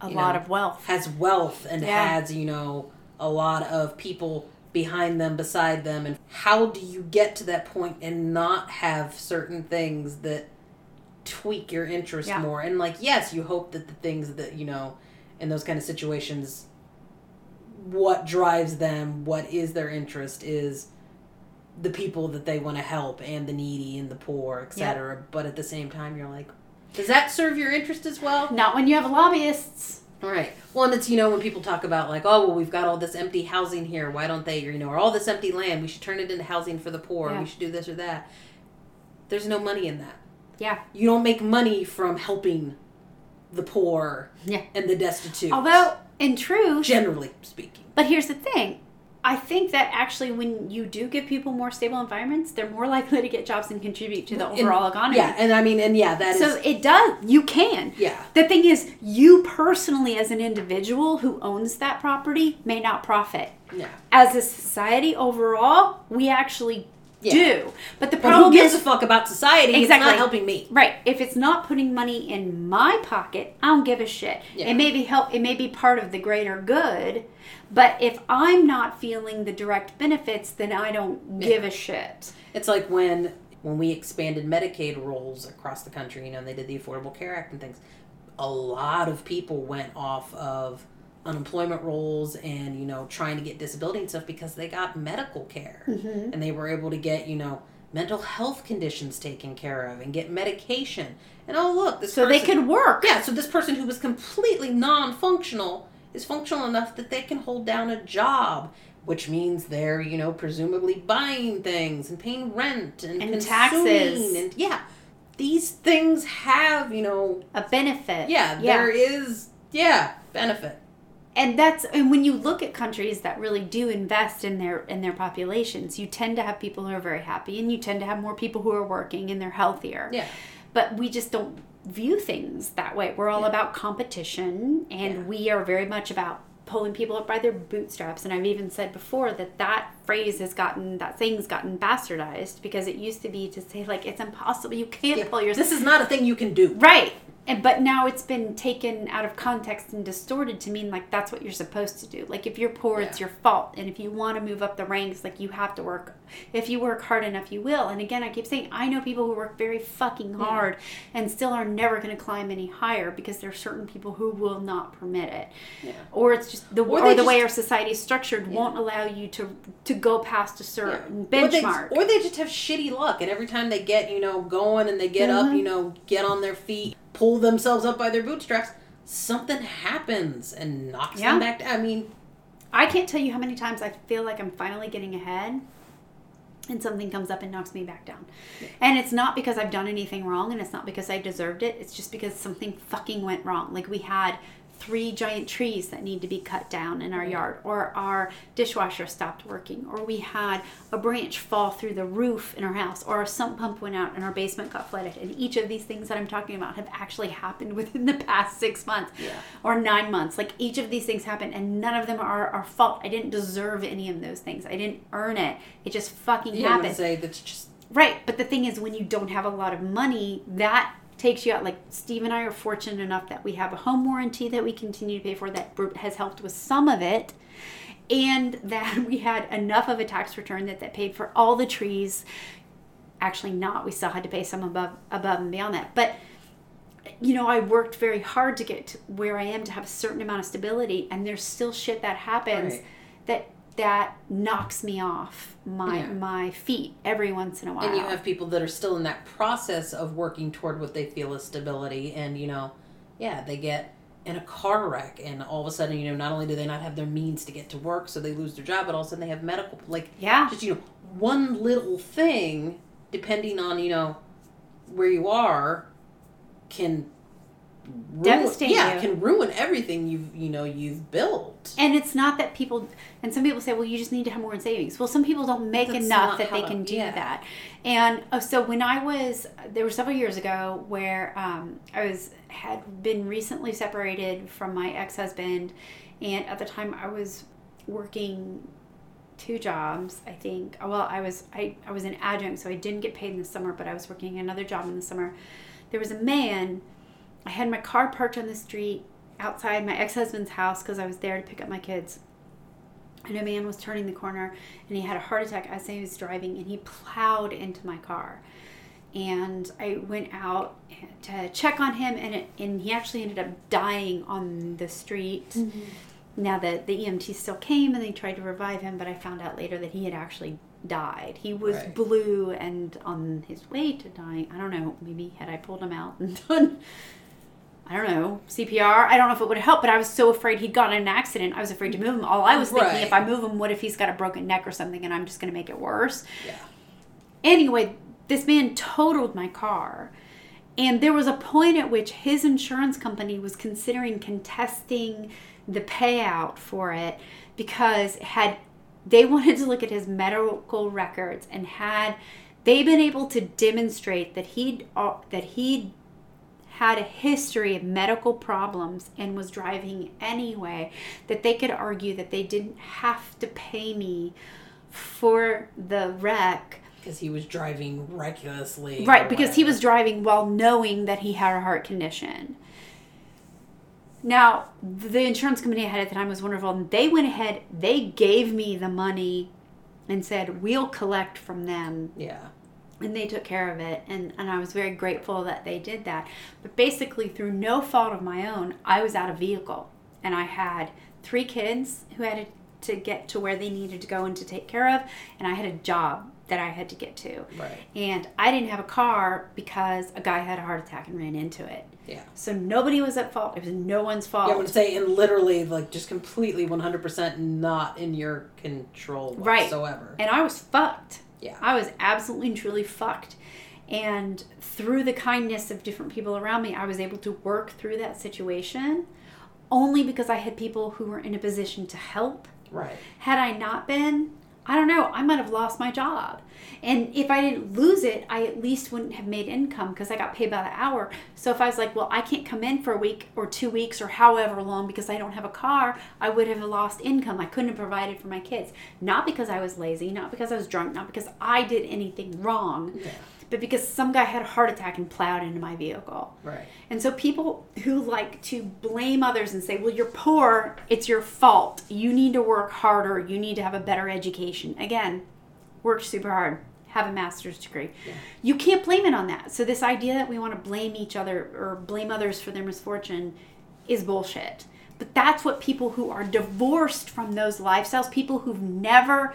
A lot know, of wealth. has wealth and Yeah. has you know a lot of people behind them beside them and how do you get to that point and not have certain things that tweak your interest Yeah. more and like yes you hope that the things that you know in those kind of situations what drives them what is their interest is the people that they want to help and the needy and the poor etc but at the same time you're like does that serve your interest as well Not when you have lobbyists. Right. Well, and it's you know when people talk about like, oh well, we've got all this empty housing here. Why don't they, you know, or all this empty land? We should turn it into housing for the poor. Yeah. We should do this or that. There's no money in that. Yeah. You don't make money from helping the poor Yeah. and the destitute. Although, in truth, generally speaking, But here's the thing. I think that actually, when you do give people more stable environments, they're more likely to get jobs and contribute to the And- overall economy. Yeah, and I mean, and yeah, that is so it does. You can. yeah, The thing is, you personally, as an individual who owns that property, may not profit. yeah. As a society overall, we actually Yeah. do. But the But who problem gives is, a fuck about society? It's not helping me. Right. If it's not putting money in my pocket, I don't give a shit. Yeah. It may be help it may be part of the greater good, but if I'm not feeling the direct benefits, then I don't give a shit. It's like when when we expanded Medicaid rolls across the country, you know, and they did the Affordable Care Act and things. A lot of people went off of unemployment rolls and you know trying to get disability and stuff because they got medical care Mm-hmm. and they were able to get you know mental health conditions taken care of and get medication and oh look this So they can work. yeah so this person who was completely non-functional is functional enough that they can hold down a job which means they're you know presumably buying things and paying rent and, And taxes. and yeah these things have you know A benefit. yeah, Yeah. there is Yeah, benefit. And that's and when you look at countries that really do invest in their in their populations you tend to have people who are very happy and you tend to have more people who are working and they're healthier Yeah. but we just don't view things that way we're all Yeah. about competition and Yeah. we are very much about pulling people up by their bootstraps and i've even said before that that phrase has gotten that saying's gotten bastardized because it used to be to say like it's impossible you can't Yeah, pull yourself This is not a thing you can do. Right. And but now it's been taken out of context and distorted to mean like that's what you're supposed to do. Like if you're poor, it's your fault. And if you want to move up the ranks, like you have to work. If you work hard enough, you will. And again, I keep saying I know people who work very fucking hard and still are never going to climb any higher because there are certain people who will not permit it. Yeah. Or it's just the Or or, the way our society is structured won't allow you to to go past a certain Or they, benchmark. or they just have shitty luck, and every time they get, you know, going and they get up, Mhm. you know, get on their feet, pull themselves up by their bootstraps, something happens and knocks Yeah. them back down. I mean, I can't tell you how many times I feel like I'm finally getting ahead and something comes up and knocks me back down. And it's not because I've done anything wrong and it's not because I deserved it. It's just because something fucking went wrong. Like we had three giant trees that need to be cut down in our yard or our dishwasher stopped working or we had a branch fall through the roof in our house or our sump pump went out and our basement got flooded. And each of these things that i'm talking about have actually happened within the past six months Yeah. or nine months. Like each of these things happened and none of them are our fault. I didn't deserve any of those things. I didn't earn it. It just fucking yeah, happened. say that's just Right, but the thing is, when you don't have a lot of money, that takes you out. Like Steve and I are fortunate enough that we have a home warranty that we continue to pay for that has helped with some of it, and that we had enough of a tax return that that paid for all the trees. Actually, not. We still had to pay some above above and beyond that, but you know, I worked very hard to get to where I am to have a certain amount of stability, and there's still shit that happens Right. that that knocks me off my Yeah. my feet every once in a while. And you have people that are still in that process of working toward what they feel is stability, and you know, yeah, they get in a car wreck, and all of a sudden, you know, not only do they not have their means to get to work, so they lose their job, but all of a sudden they have medical, like, yeah, just you know, one little thing, depending on you know where you are, can ruin, Devastate yeah, you. can ruin everything you've you know you've built. and it's not that people and some people say, well, you just need to have more in savings. Well, some people don't make That's enough that they can do yeah. that. And oh, so when I was there were several years ago where um, I was had been recently separated from my ex husband, and at the time I was working two jobs i think well i was I, I was an adjunct so i didn't get paid in the summer but i was working another job in the summer there was a man i had my car parked on the street outside my ex-husband's house because i was there to pick up my kids and a man was turning the corner and he had a heart attack as he was driving and he plowed into my car and i went out to check on him and, it, and he actually ended up dying on the street mm-hmm. now the the EMT still came and they tried to revive him, but I found out later that he had actually died. He was Right. blue and on his way to dying. I don't know. Maybe had I pulled him out and done. I don't know CPR. I don't know if it would have helped, but I was so afraid he'd gotten in an accident. I was afraid to move him. All I was thinking, Right. if I move him, what if he's got a broken neck or something, and I'm just going to make it worse? Yeah. Anyway, this man totaled my car. And there was a point at which his insurance company was considering contesting the payout for it because had they wanted to look at his medical records and had they been able to demonstrate that he'd uh, that he'd had a history of medical problems and was driving anyway that they could argue that they didn't have to pay me for the wreck Because he was driving recklessly. Right, because he was driving while knowing that he had a heart condition. Now, the insurance company I had at the time was wonderful, and they went ahead, they gave me the money and said, We'll collect from them. Yeah. And they took care of it, and, and I was very grateful that they did that. But basically, through no fault of my own, I was out of vehicle, and I had three kids who had to get to where they needed to go and to take care of, and I had a job that I had to get to. Right. And I didn't have a car because a guy had a heart attack and ran into it. Yeah. So nobody was at fault. It was no one's fault. Yeah, I would say, and literally, like, just completely 100% not in your control whatsoever Right. whatsoever. and I was fucked. Yeah. I was absolutely and truly fucked. And through the kindness of different people around me, I was able to work through that situation only because I had people who were in a position to help. Right. Had I not been, I don't know, I might have lost my job. And if I didn't lose it, I at least wouldn't have made income because I got paid by the hour. So if I was like, well, I can't come in for a week or two weeks or however long because I don't have a car, I would have lost income. I couldn't have provided for my kids. Not because I was lazy, not because I was drunk, not because I did anything wrong, Yeah. But because some guy had a heart attack and plowed into my vehicle. Right. And so people who like to blame others and say, well, you're poor, it's your fault. You need to work harder. You need to have a better education. Again, work super hard, have a master's degree. You can't blame it on that. So, this idea that we want to blame each other or blame others for their misfortune is bullshit. But that's what people who are divorced from those lifestyles, people who've never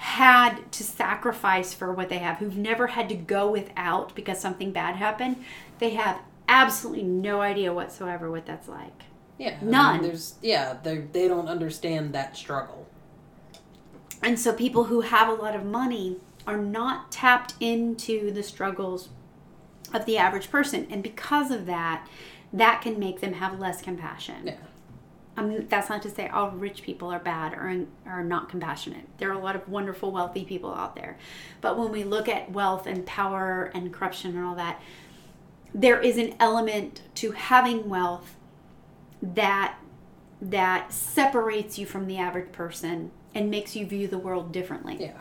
had to sacrifice for what they have, who've never had to go without because something bad happened, they have absolutely no idea whatsoever what that's like. Yeah. I mean, None. there's yeah, they they don't understand that struggle. And so people who have a lot of money are not tapped into the struggles of the average person. And because of that, that can make them have less compassion. Yeah. Um, that's not to say all rich people are bad or are not compassionate. There are a lot of wonderful, wealthy people out there. But when we look at wealth and power and corruption and all that, there is an element to having wealth that that separates you from the average person and makes you view the world differently. Yeah.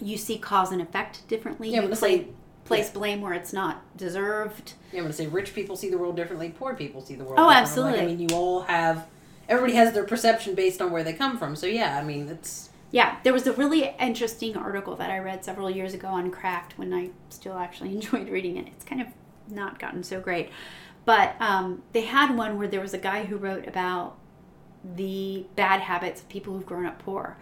You see cause and effect differently. Yeah, you play, say- place blame where it's not deserved. Yeah, I'm gonna say rich people see the world differently, poor people see the world Oh, differently. Like, I mean you all have everybody has their perception based on where they come from. So yeah, I mean it's Yeah, there was a really interesting article that I read several years ago on Cracked when I still actually enjoyed reading it. It's kind of not gotten so great. But um, they had one where there was a guy who wrote about the bad habits of people who've grown up poor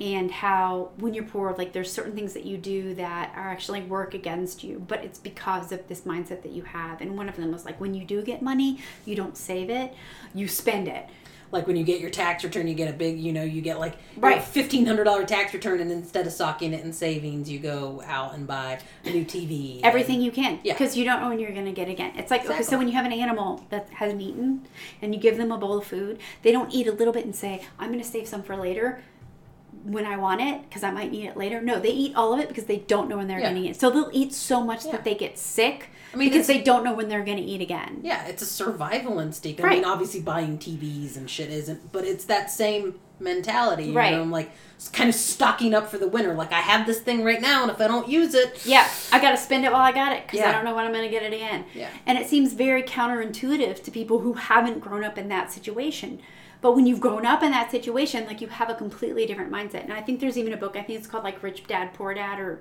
and how when you're poor like there's certain things that you do that are actually work against you but it's because of this mindset that you have and one of them was like when you do get money you don't save it you spend it like when you get your tax return, you get a big, you know, you get like Right. fifteen hundred dollar tax return, and instead of socking it in savings, you go out and buy a new TV. everything you can Yeah. because you don't know when you're going to get again it's like okay so when you have an animal that hasn't eaten and you give them a bowl of food they don't eat a little bit and say i'm going to save some for later when i want it because i might need it later no they eat all of it because they don't know when they're Yeah. going to eat it so they'll eat so much Yeah. that they get sick I mean, because they don't know when they're going to eat again Yeah, it's a survival instinct. I Right. mean, obviously buying TVs and shit isn't, but it's that same mentality. You Right. know, I'm like kind of stocking up for the winter. Like I have this thing right now, and if I don't use it, yeah i got to spend it while i got it because i don't know when i'm going to get it again Yeah. and it seems very counterintuitive to people who haven't grown up in that situation but when you've grown up in that situation like you have a completely different mindset and i think there's even a book i think it's called like rich dad poor dad or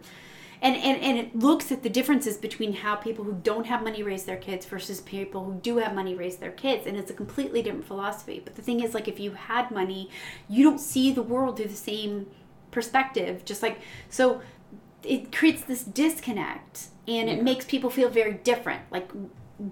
and, and, and it looks at the differences between how people who don't have money raise their kids versus people who do have money raise their kids. And it's a completely different philosophy. But the thing is like if you had money you don't see the world through the same perspective. Just like so it creates this disconnect and it Yeah. makes people feel very different. Like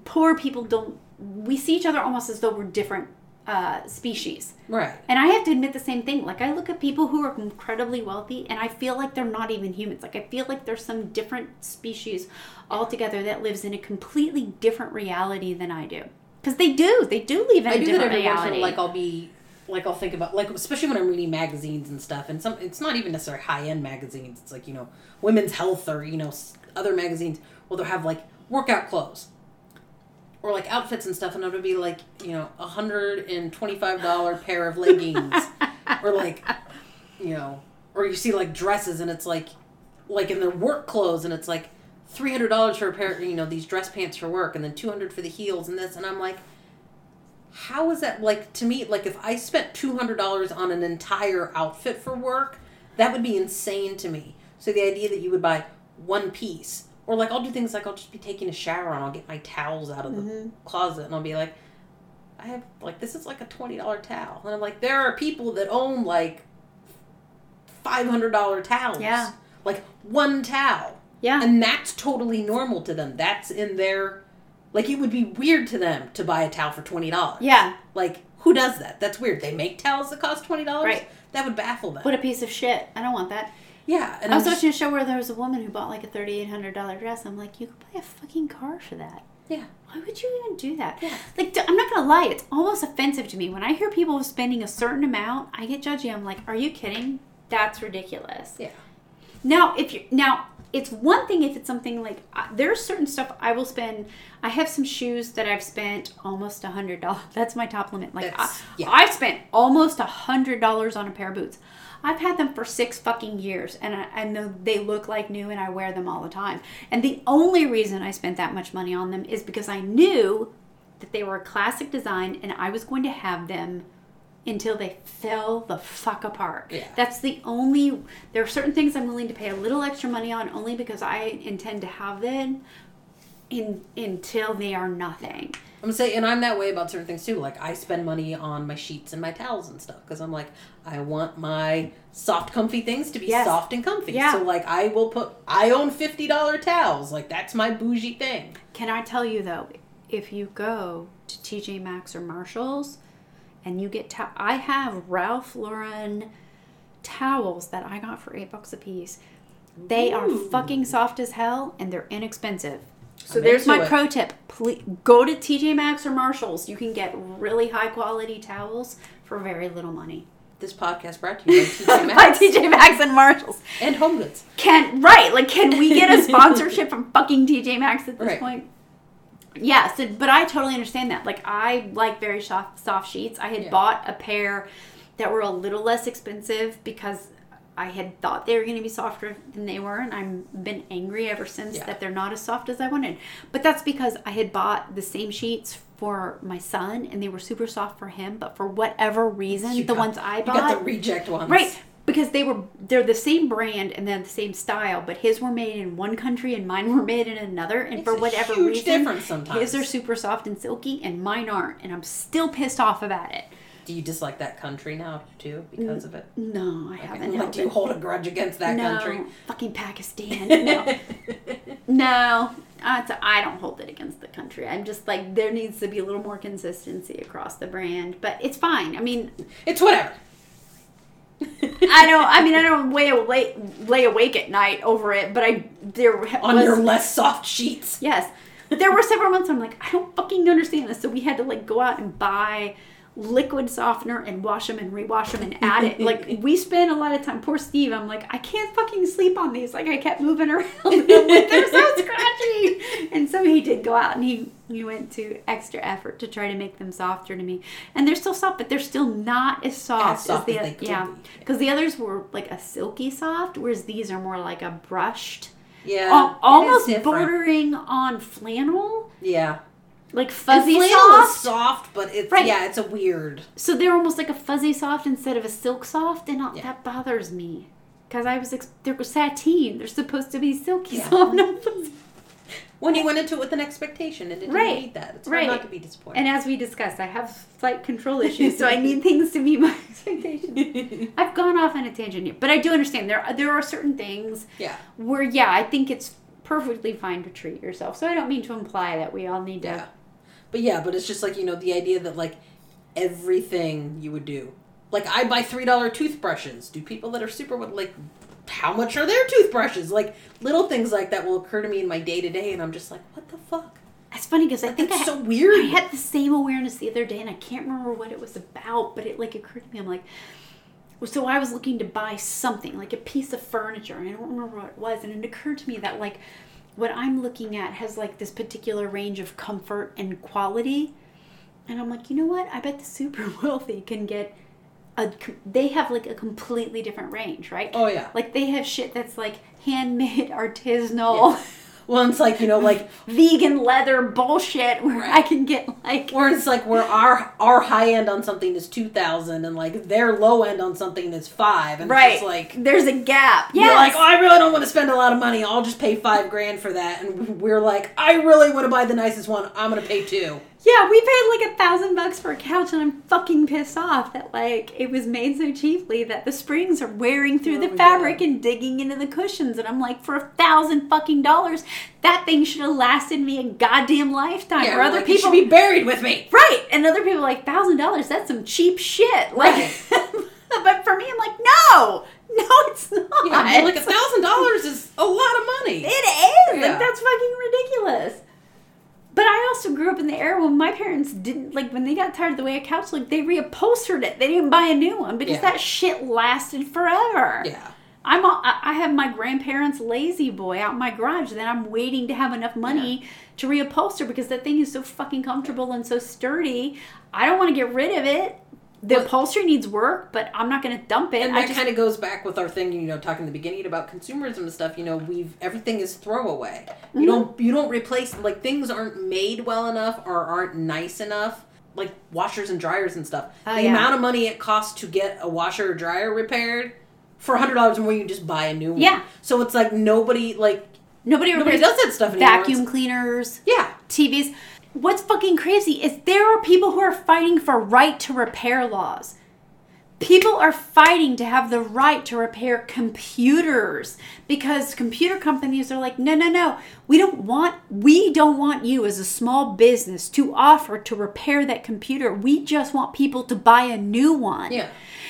poor people don't we see each other almost as though we're different uh, species right? and i have to admit the same thing like i look at people who are incredibly wealthy and i feel like they're not even humans like i feel like there's some different species altogether that lives in a completely different reality than i do because they do they do live in I a do different every once in a reality. Like I'll be like I'll think about like especially when I'm reading magazines and stuff, and some it's not even necessarily high end magazines. It's like you know women's health or you know other magazines. Well, they'll have like workout clothes. Or like outfits and stuff, and it would be like you know a hundred and twenty five dollar pair of leggings, or like you know, or you see like dresses, and it's like like in their work clothes, and it's like three hundred dollars for a pair, you know, these dress pants for work, and then two hundred for the heels and this, and I'm like, how is that like to me? Like if I spent two hundred dollars on an entire outfit for work, that would be insane to me. So the idea that you would buy one piece, or like I'll do things like I'll just be taking a shower and I'll get my towels out of the mm-hmm. closet and I'll be like, I have like this is like a twenty dollar towel, and I'm like, there are people that own like five hundred dollar towels, Yeah. like one towel. yeah And that's totally normal to them. That's in their like it would be weird to them to buy a towel for twenty dollars. yeah Like who does that? That's weird. They make towels that cost twenty dollars. Right. That would baffle them. what a piece of shit i don't want that yeah. And I was just- watching a show where there was a woman who bought like a thirty eight hundred dollar dress. I'm like, you could buy a fucking car for that. yeah. why would you even do that? Yeah. Like, I'm not gonna lie, it's almost offensive to me when I hear people spending a certain amount. I get judgy. I'm like, are you kidding? That's ridiculous. Yeah. Now, if you now, it's one thing if it's something like uh, there's certain stuff I will spend. I have some shoes that I've spent almost a hundred dollars. That's my top limit. Like I, yeah. I spent almost a hundred dollars on a pair of boots. I've had them for six fucking years, and I, and the- they look like new, and I wear them all the time. And the only reason I spent that much money on them is because I knew that they were a classic design, and I was going to have them until they fell the fuck apart. Yeah. That's the only. There are certain things I'm willing to pay a little extra money on only because I intend to have them in until they are nothing. I'm saying, and I'm that way about certain things too. Like I spend money on my sheets and my towels and stuff because I'm like, I want my soft, comfy things to be Yes. soft and comfy. Yeah. So like, I will put. I own fifty dollar towels. Like that's my bougie thing. Can I tell you though, if you go to TJ Maxx or Marshalls and you get to- I have Ralph Lauren towels that I got for 8 bucks a piece. They are fucking soft as hell and they're inexpensive. So I'm there's my it. pro tip. Please go to TJ Maxx or Marshalls. You can get really high quality towels for very little money. This podcast brought to you by TJ By Maxx TJ Maxx and Marshalls. and Home Goods. Can right? Like, can we get a sponsorship from fucking TJ Maxx at this Right. point? Yeah, so, but I totally understand that. Like, I like very soft, soft sheets. I had Yeah. bought a pair that were a little less expensive because I had thought they were going to be softer than they were, and I've been angry ever since Yeah. that they're not as soft as I wanted. But that's because I had bought the same sheets for my son, and they were super soft for him. But for whatever reason, You the got- ones I You bought, got the reject ones. Right. Because they were they're the same brand and then the same style, but his were made in one country and mine were made in another. And Makes for whatever reason, his are super soft and silky and mine aren't, and I'm still pissed off about it. Do you dislike that country now too because of it? No, I Okay. haven't. Like, do you hold a grudge against that no, country? fucking Pakistan. No, no. Uh, it's- I don't hold it against the country. I'm just like there needs to be a little more consistency across the brand, but it's fine. I mean, It's whatever. I don't. I mean, I don't lay lay, lay awake at night over it, but I there On was, your less soft sheets. yes. There were several months I'm like, I don't fucking understand this. So we had to like go out and buy liquid softener and wash them and rewash them and add it. Like we spend a lot of time. Poor Steve. I'm like, I can't fucking sleep on these. Like I kept moving around. I'm like, They're so scratchy. And so he did go out and he he went to extra effort to try to make them softer to me. And they're still soft, but they're still not as soft, soft as as the yeah. Because the others were like a silky soft, whereas these are more like a brushed, Yeah. al- almost bordering on flannel, Yeah. Like fuzzy soft. is soft, but it's Right. yeah, it's a weird. So they're almost like a fuzzy soft instead of a silk soft, and Yeah. that bothers me. Because I was ex- they're sateen. They're supposed to be silky Yeah. soft. When you went into it with an expectation and it didn't Right. meet that, it's Right. not to be disappointed. And as we discussed, I have slight control issues, so I need things to meet my expectations. I've gone off on a tangent here, but I do understand there there are certain things yeah. where yeah, I think it's perfectly fine to treat yourself. So I don't mean to imply that we all need to. But yeah, but it's just like, you know, the idea that like everything you would do. Like I buy three dollar toothbrushes. Do people that are super with like how much are their toothbrushes? Like little things like that will occur to me in my day to day and I'm just like, what the fuck? That's funny because I think I, That's ha- so weird. I had the same awareness the other day, and I can't remember what it was about, but it like occurred to me. I'm like, so I was looking to buy something like a piece of furniture, and I don't remember what it was, and it occurred to me that like what I'm looking at has like this particular range of comfort and quality, and I'm like, you know what? I bet the super wealthy can get a. They have like a completely different range, right? Oh yeah. Like they have shit that's like handmade, artisanal. Well, it's like, you know, like vegan leather bullshit where I can get like where it's like where our our high end on something is two thousand and like their low end on something is five and right it's just like there's a gap. You're Yeah, like, oh, I really don't want to spend a lot of money. I'll just pay five grand for that. And we're like, I really want to buy the nicest one. I'm gonna pay two. Yeah, we paid like a thousand bucks for a couch, and I'm fucking pissed off that like it was made so cheaply that the springs are wearing through oh the Oh, fabric yeah. and digging into the cushions, and I'm like, for a thousand fucking dollars, that thing should have lasted me a goddamn lifetime. Yeah, or other like, people should be buried with me. Right. And other people are like, thousand dollars, that's some cheap shit. Like Right. but for me, I'm like, no, no, it's not. Yeah, like a thousand dollars is a lot of money. It is. Yeah. Like that's fucking ridiculous. But I also grew up in the era when my parents didn't like when they got tired of the way a couch looked, they reupholstered it. They didn't buy a new one because Yeah. that shit lasted forever. Yeah. I'm all, I have my grandparents' La-Z-Boy out in my garage that I'm waiting to have enough money to reupholster because that thing is so fucking comfortable and so sturdy. I don't want to get rid of it. The upholstery needs work, but I'm not going to dump it. And that kind of goes back with our thing, you know, talking in the beginning about consumerism and stuff. You know, we've everything is throwaway. Mm-hmm. You don't you don't replace like things aren't made well enough or aren't nice enough. Like washers and dryers and stuff. Oh, the yeah. amount of money it costs to get a washer or dryer repaired for a hundred dollars more, you just buy a new one. Yeah. So it's like nobody like nobody, nobody does that stuff anymore. vacuum cleaners. Yeah. TVs. What's fucking crazy is there are people who are fighting for right to repair laws. People are fighting to have the right to repair computers because computer companies are like, no, no, no. We don't want we don't want you as a small business to offer to repair that computer. We just want people to buy a new one. Yeah.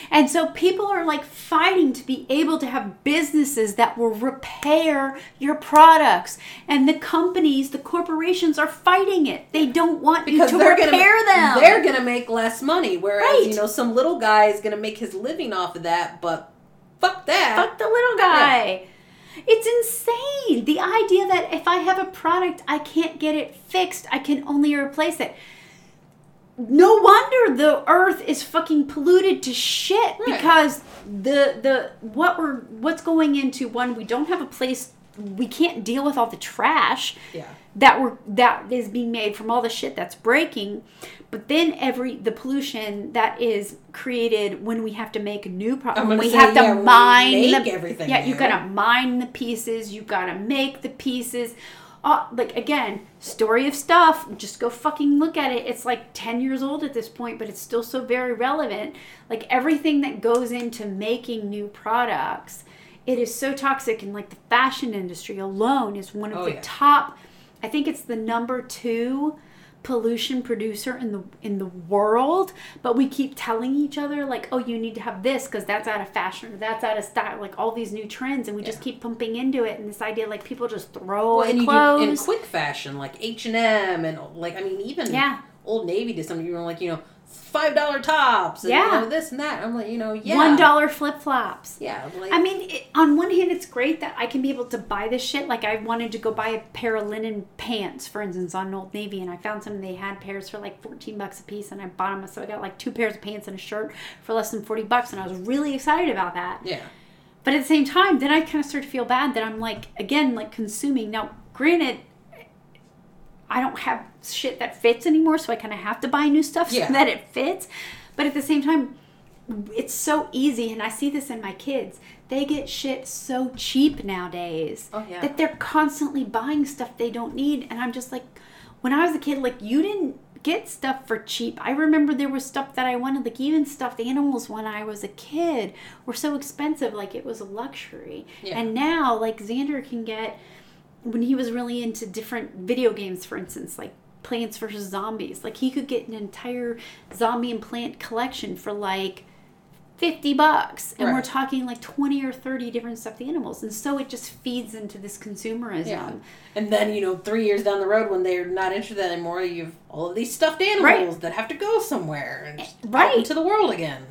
And so people are like fighting to be able to have businesses that will repair your products. And the companies, the corporations are fighting it. They don't want because you to repair gonna, them. They're gonna make less money, whereas Right. you know some little guy is gonna make his living off of that. But fuck that. Fuck the little guy. It's insane. The idea that if I have a product, I can't get it fixed, I can only replace it. No wonder the earth is fucking polluted to shit Right. because the the what we're what's going into one we don't have a place we can't deal with all the trash Yeah. that we're that is being made from all the shit that's breaking but then every the pollution that is created when we have to make a new I'm product gonna when we say, have to yeah, when mine make the, everything yeah you gotta mine the pieces you gotta make the pieces uh, like again story of stuff. Just go fucking look at it. It's like 10 years old at this point but it's still so very relevant. Like everything that goes into making new products it is so toxic. And like the fashion industry alone is one of Oh, the yeah. top i think it's the number two pollution producer in the in the world but we keep telling each other like oh you need to have this because that's out of fashion that's out of style like all these new trends and we just keep pumping into it and this idea like people just throw Well, and you do clothes in quick fashion, like H and M, and like I mean, even Yeah. Old Navy to some. You're like, you know, five dollar tops, and, Yeah. you know, this and that. I'm like, you know, yeah, one dollar flip-flops Yeah, like, I mean, it, on one hand, it's great that I can be able to buy this shit. Like, I wanted to go buy a pair of linen pants, for instance, on Old Navy, and I found some. They had pairs for like fourteen bucks a piece, and I bought them. So I got like two pairs of pants and a shirt for less than forty bucks, and I was really excited about that. yeah, But at the same time, then I kind of start to feel bad that I'm like, again, like consuming. Now, granted, I don't have shit that fits anymore, so I kind of have to buy new stuff Yeah. so that it fits. But at the same time, it's so easy, and I see this in my kids. They get shit so cheap nowadays Oh, yeah. that they're constantly buying stuff they don't need. And I'm just like, when I was a kid, like, you didn't get stuff for cheap. I remember there was stuff that I wanted, like, even stuffed animals when I was a kid were so expensive, like, it was a luxury. Yeah. And now, like, Xander can get, when he was really into different video games, for instance, like, Plants vs. Zombies. Like he could get an entire zombie and plant collection for like 50 bucks. And we're talking like 20 or 30 different stuffed animals. And so it just feeds into this consumerism. yeah. And then you know, three years down the road, when they're not interested anymore, you've all of these stuffed animals that have to go somewhere and eh, just Right. into the world again.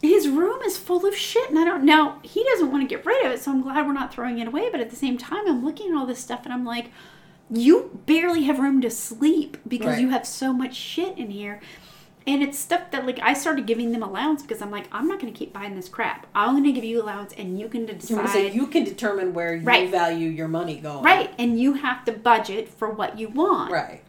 His room is full of shit and I don't know he doesn't want to get rid of it, so I'm glad we're not throwing it away, but at the same time I'm looking at all this stuff and I'm like you barely have room to sleep because Right. you have so much shit in here. And it's stuff that like I started giving them allowance because I'm like, I'm not gonna keep buying this crap. I'm gonna give you allowance and you can decide to say you can determine where you Right. value your money going. Right. And you have to budget for what you want. Right.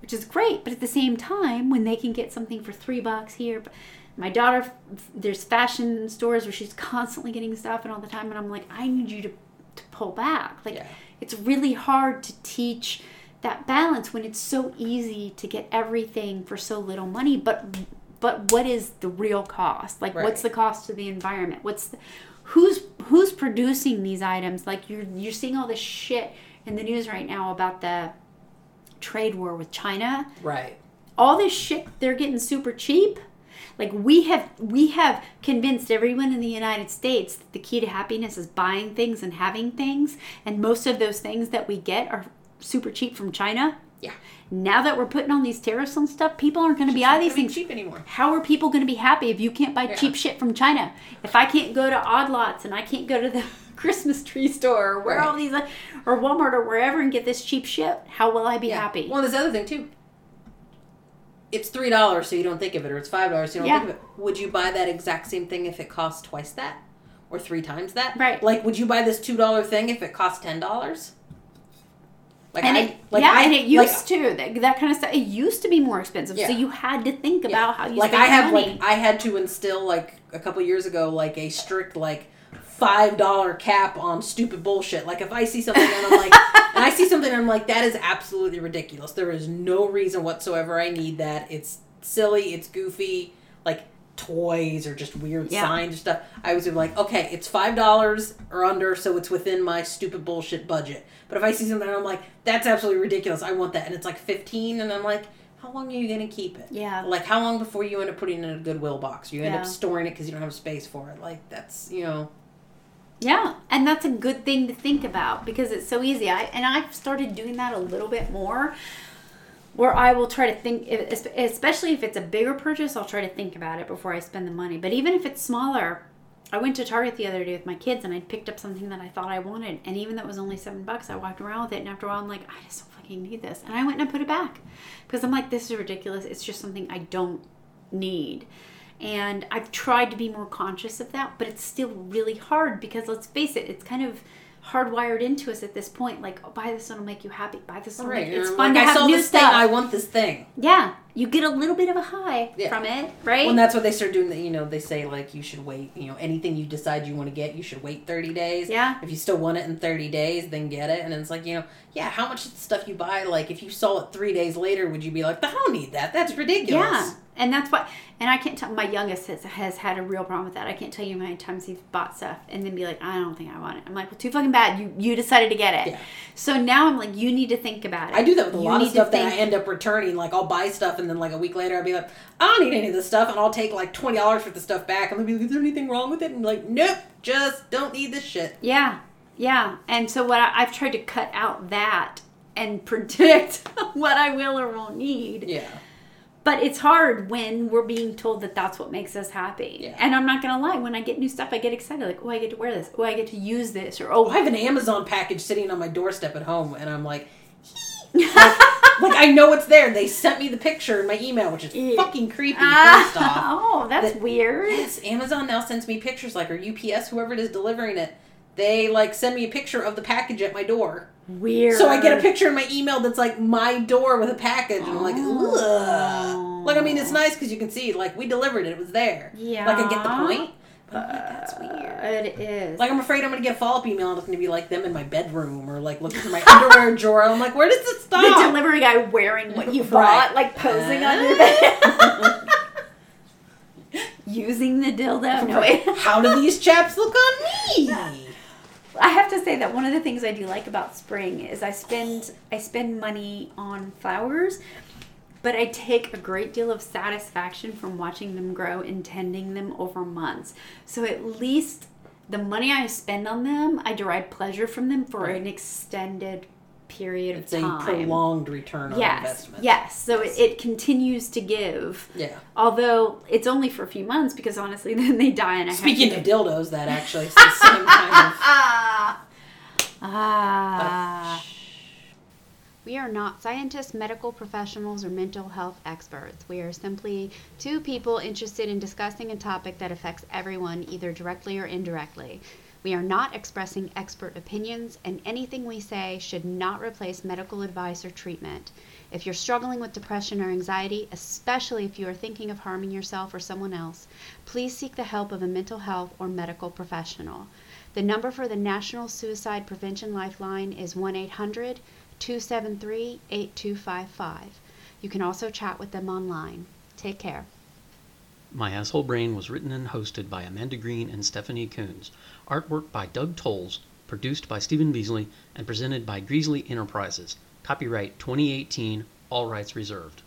which is great. But at the same time, when they can get something for three bucks here, but my daughter, there's fashion stores where she's constantly getting stuff and all the time, and I'm like, I need you to, to pull back. Like, Yeah. It's really hard to teach that balance when it's so easy to get everything for so little money. But but what is the real cost? Like, what's the cost to the environment? What's the, who's who's producing these items? Like, you're you're seeing all this shit in the news right now about the trade war with China. Right. All this shit they're getting super cheap. Like we have we have convinced everyone in the United States that the key to happiness is buying things and having things and most of those things that we get are super cheap from China. Yeah. Now that we're putting on these tariffs on stuff, people aren't going to be of these things. cheap anymore. How are people going to be happy if you can't buy Yeah. cheap shit from China? If I can't go to Odd Lots and I can't go to the Christmas tree store or where Right. all these or Walmart or wherever and get this cheap shit, how will I be Yeah. happy? Well, there's the other thing too. It's three dollars, so you don't think of it, or it's five dollars, so you don't Yeah. think of it. Would you buy that exact same thing if it cost twice that, or three times that? Right. Like, would you buy this two dollar thing if it cost ten dollars? Like and I, it, like yeah, I, and it like, used to that, kind of stuff. It used to be more expensive, so you had to think Yeah. about how you like I have money. like I had to instill like a couple years ago like a strict like five dollar cap on stupid bullshit. Like if I see something and I'm like and I see something and I'm like that is absolutely ridiculous. There is no reason whatsoever I need that. It's silly. It's goofy. Like toys or just weird Yeah. signs or stuff. I was like, okay, it's five dollars or under, so it's within my stupid bullshit budget. But if I see something and I'm like, that's absolutely ridiculous, I want that, and it's like fifteen, and I'm like, how long are you gonna keep it? Yeah. Like how long before you end up putting it in a Goodwill box? You end Yeah. up storing it because you don't have space for it. Like that's you know. Yeah, and that's a good thing to think about because it's so easy. I and I've started doing that a little bit more, where I will try to think, especially if it's a bigger purchase, I'll try to think about it before I spend the money. But even if it's smaller, I went to Target the other day with my kids and I picked up something that I thought I wanted, and even though it was only seven bucks, I walked around with it, and after a while, I'm like, I just don't fucking need this, and I went and I put it back because I'm like, this is ridiculous. It's just something I don't need. And I've tried to be more conscious of that, but it's still really hard because let's face it, it's kind of hardwired into us at this point. Like, oh, buy this one will make you happy. Buy this Right. make you. It's fun like, to I have new this stuff. thing. I want this thing. yeah, you get a little bit of a high Yeah. from it, right? Well, and that's what they start doing. That you know, they say like you should wait. You know, anything you decide you want to get, you should wait thirty days. Yeah. If you still want it in thirty days, then get it. And it's like you know, yeah. How much stuff you buy? Like if you saw it three days later, would you be like, I don't need that. That's ridiculous. Yeah, and that's why. And I can't tell. My youngest has, has had a real problem with that. I can't tell you how many times he's bought stuff and then be like, I don't think I want it. I'm like, well, too fucking bad. You you decided to get it. Yeah. So now I'm like, you need to think about it. I do that with a You lot of stuff that I end up returning. Like I'll buy stuff and then like a week later I'll be like, I don't need any of this stuff, and I'll take like twenty dollars for the stuff back. And I'm gonna be like, is there anything wrong with it? And like, nope, just don't need this shit. Yeah, yeah. And so what I, I've tried to cut out that and predict what I will or won't need. Yeah. But it's hard when we're being told that that's what makes us happy. Yeah. And I'm not gonna lie, when I get new stuff, I get excited. Like, oh, I get to wear this. Oh, I get to use this. Or oh, oh I have an Amazon package sitting on my doorstep at home, and I'm like, like I know it's there. They sent me the picture in my email, which is Yeah. fucking creepy. Ah. First off, oh, that's That- weird. yes, Amazon now sends me pictures, like or UPS, whoever it is delivering it. They like send me a picture of the package at my door, Weird. so I get a picture in my email that's like my door with a package, and I'm like, Oh. ugh. Like I mean, it's oh. nice because you can see like we delivered it; it was there. Yeah. Like I get the point, but oh, that's weird. It is. Like I'm afraid I'm gonna get a follow up email and it's gonna be like them in my bedroom or like looking through my underwear drawer. I'm like, where does this stop? the delivery guy wearing what you Right. like posing on your bed. Using the dildo. No, wait. How do these chaps look on me? I have to say that one of the things I do like about spring is I spend I spend money on flowers, but I take a great deal of satisfaction from watching them grow and tending them over months. So at least the money I spend on them, I derive pleasure from them for Right. an extended period It's of time. It's a prolonged return on yes, investment. yes. So it, it continues to give. Yeah. Although it's only for a few months because honestly, then they die and I Speaking of dildos, that actually is the same kind of. ah ah. We are not scientists, medical professionals, or mental health experts. We are simply two people interested in discussing a topic that affects everyone, either directly or indirectly. We are not expressing expert opinions, and anything we say should not replace medical advice or treatment. If you're struggling with depression or anxiety, especially if you are thinking of harming yourself or someone else, please seek the help of a mental health or medical professional. The number for the National Suicide Prevention Lifeline is 1 800 273 8255. You can also chat with them online. Take care. My Asshole Brain was written and hosted by Amanda Green and Stephanie Coons. Artwork by Doug Tolles, produced by Stephen Beasley, and presented by Greasley Enterprises. Copyright 2018, all rights reserved.